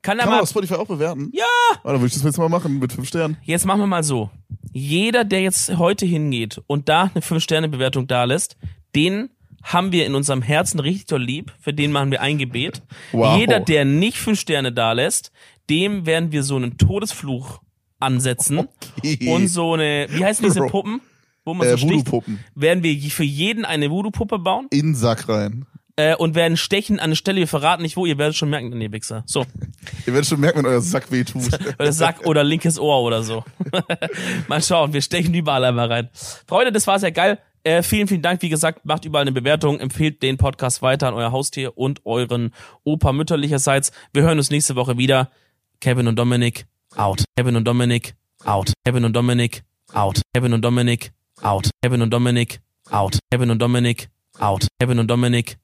kann Kann man auf Spotify auch bewerten? ja, Ah, dann würde ich das jetzt mal machen mit 5 Sternen. jetzt machen wir mal so. Jeder, der jetzt heute hingeht und da eine 5-Sterne-Bewertung da lässt, den haben wir in unserem Herzen richtig doll lieb. Für den machen wir ein Gebet. Wow. Jeder, der nicht 5 Sterne da lässt, dem werden wir so einen Todesfluch ansetzen. Okay. Und so eine, wie heißen diese. Puppen? Wo man Äh, so sticht? Voodoo-Puppen. Werden wir für jeden eine Voodoo-Puppe bauen? In den Sack rein. äh, und werden stechen an eine Stelle, wir verraten nicht wo, ihr werdet schon merken, nee, Wichser. So. Ihr werdet schon merken, wenn euer Sack weh tut. Oder Sack oder linkes Ohr oder so. Mal schauen, wir stechen überall einmal rein. Freunde, das war sehr geil. Äh, vielen, vielen Dank. Wie gesagt, macht überall eine Bewertung, empfehlt den Podcast weiter an euer Haustier und euren Opa mütterlicherseits. Wir hören uns nächste Woche wieder. Kevin und Dominik, out. Kevin und Dominik, out. Kevin und Dominik, out. Kevin und Dominik, out. Kevin und Dominik, out. Kevin und Dominik, out. Kevin und Dominik,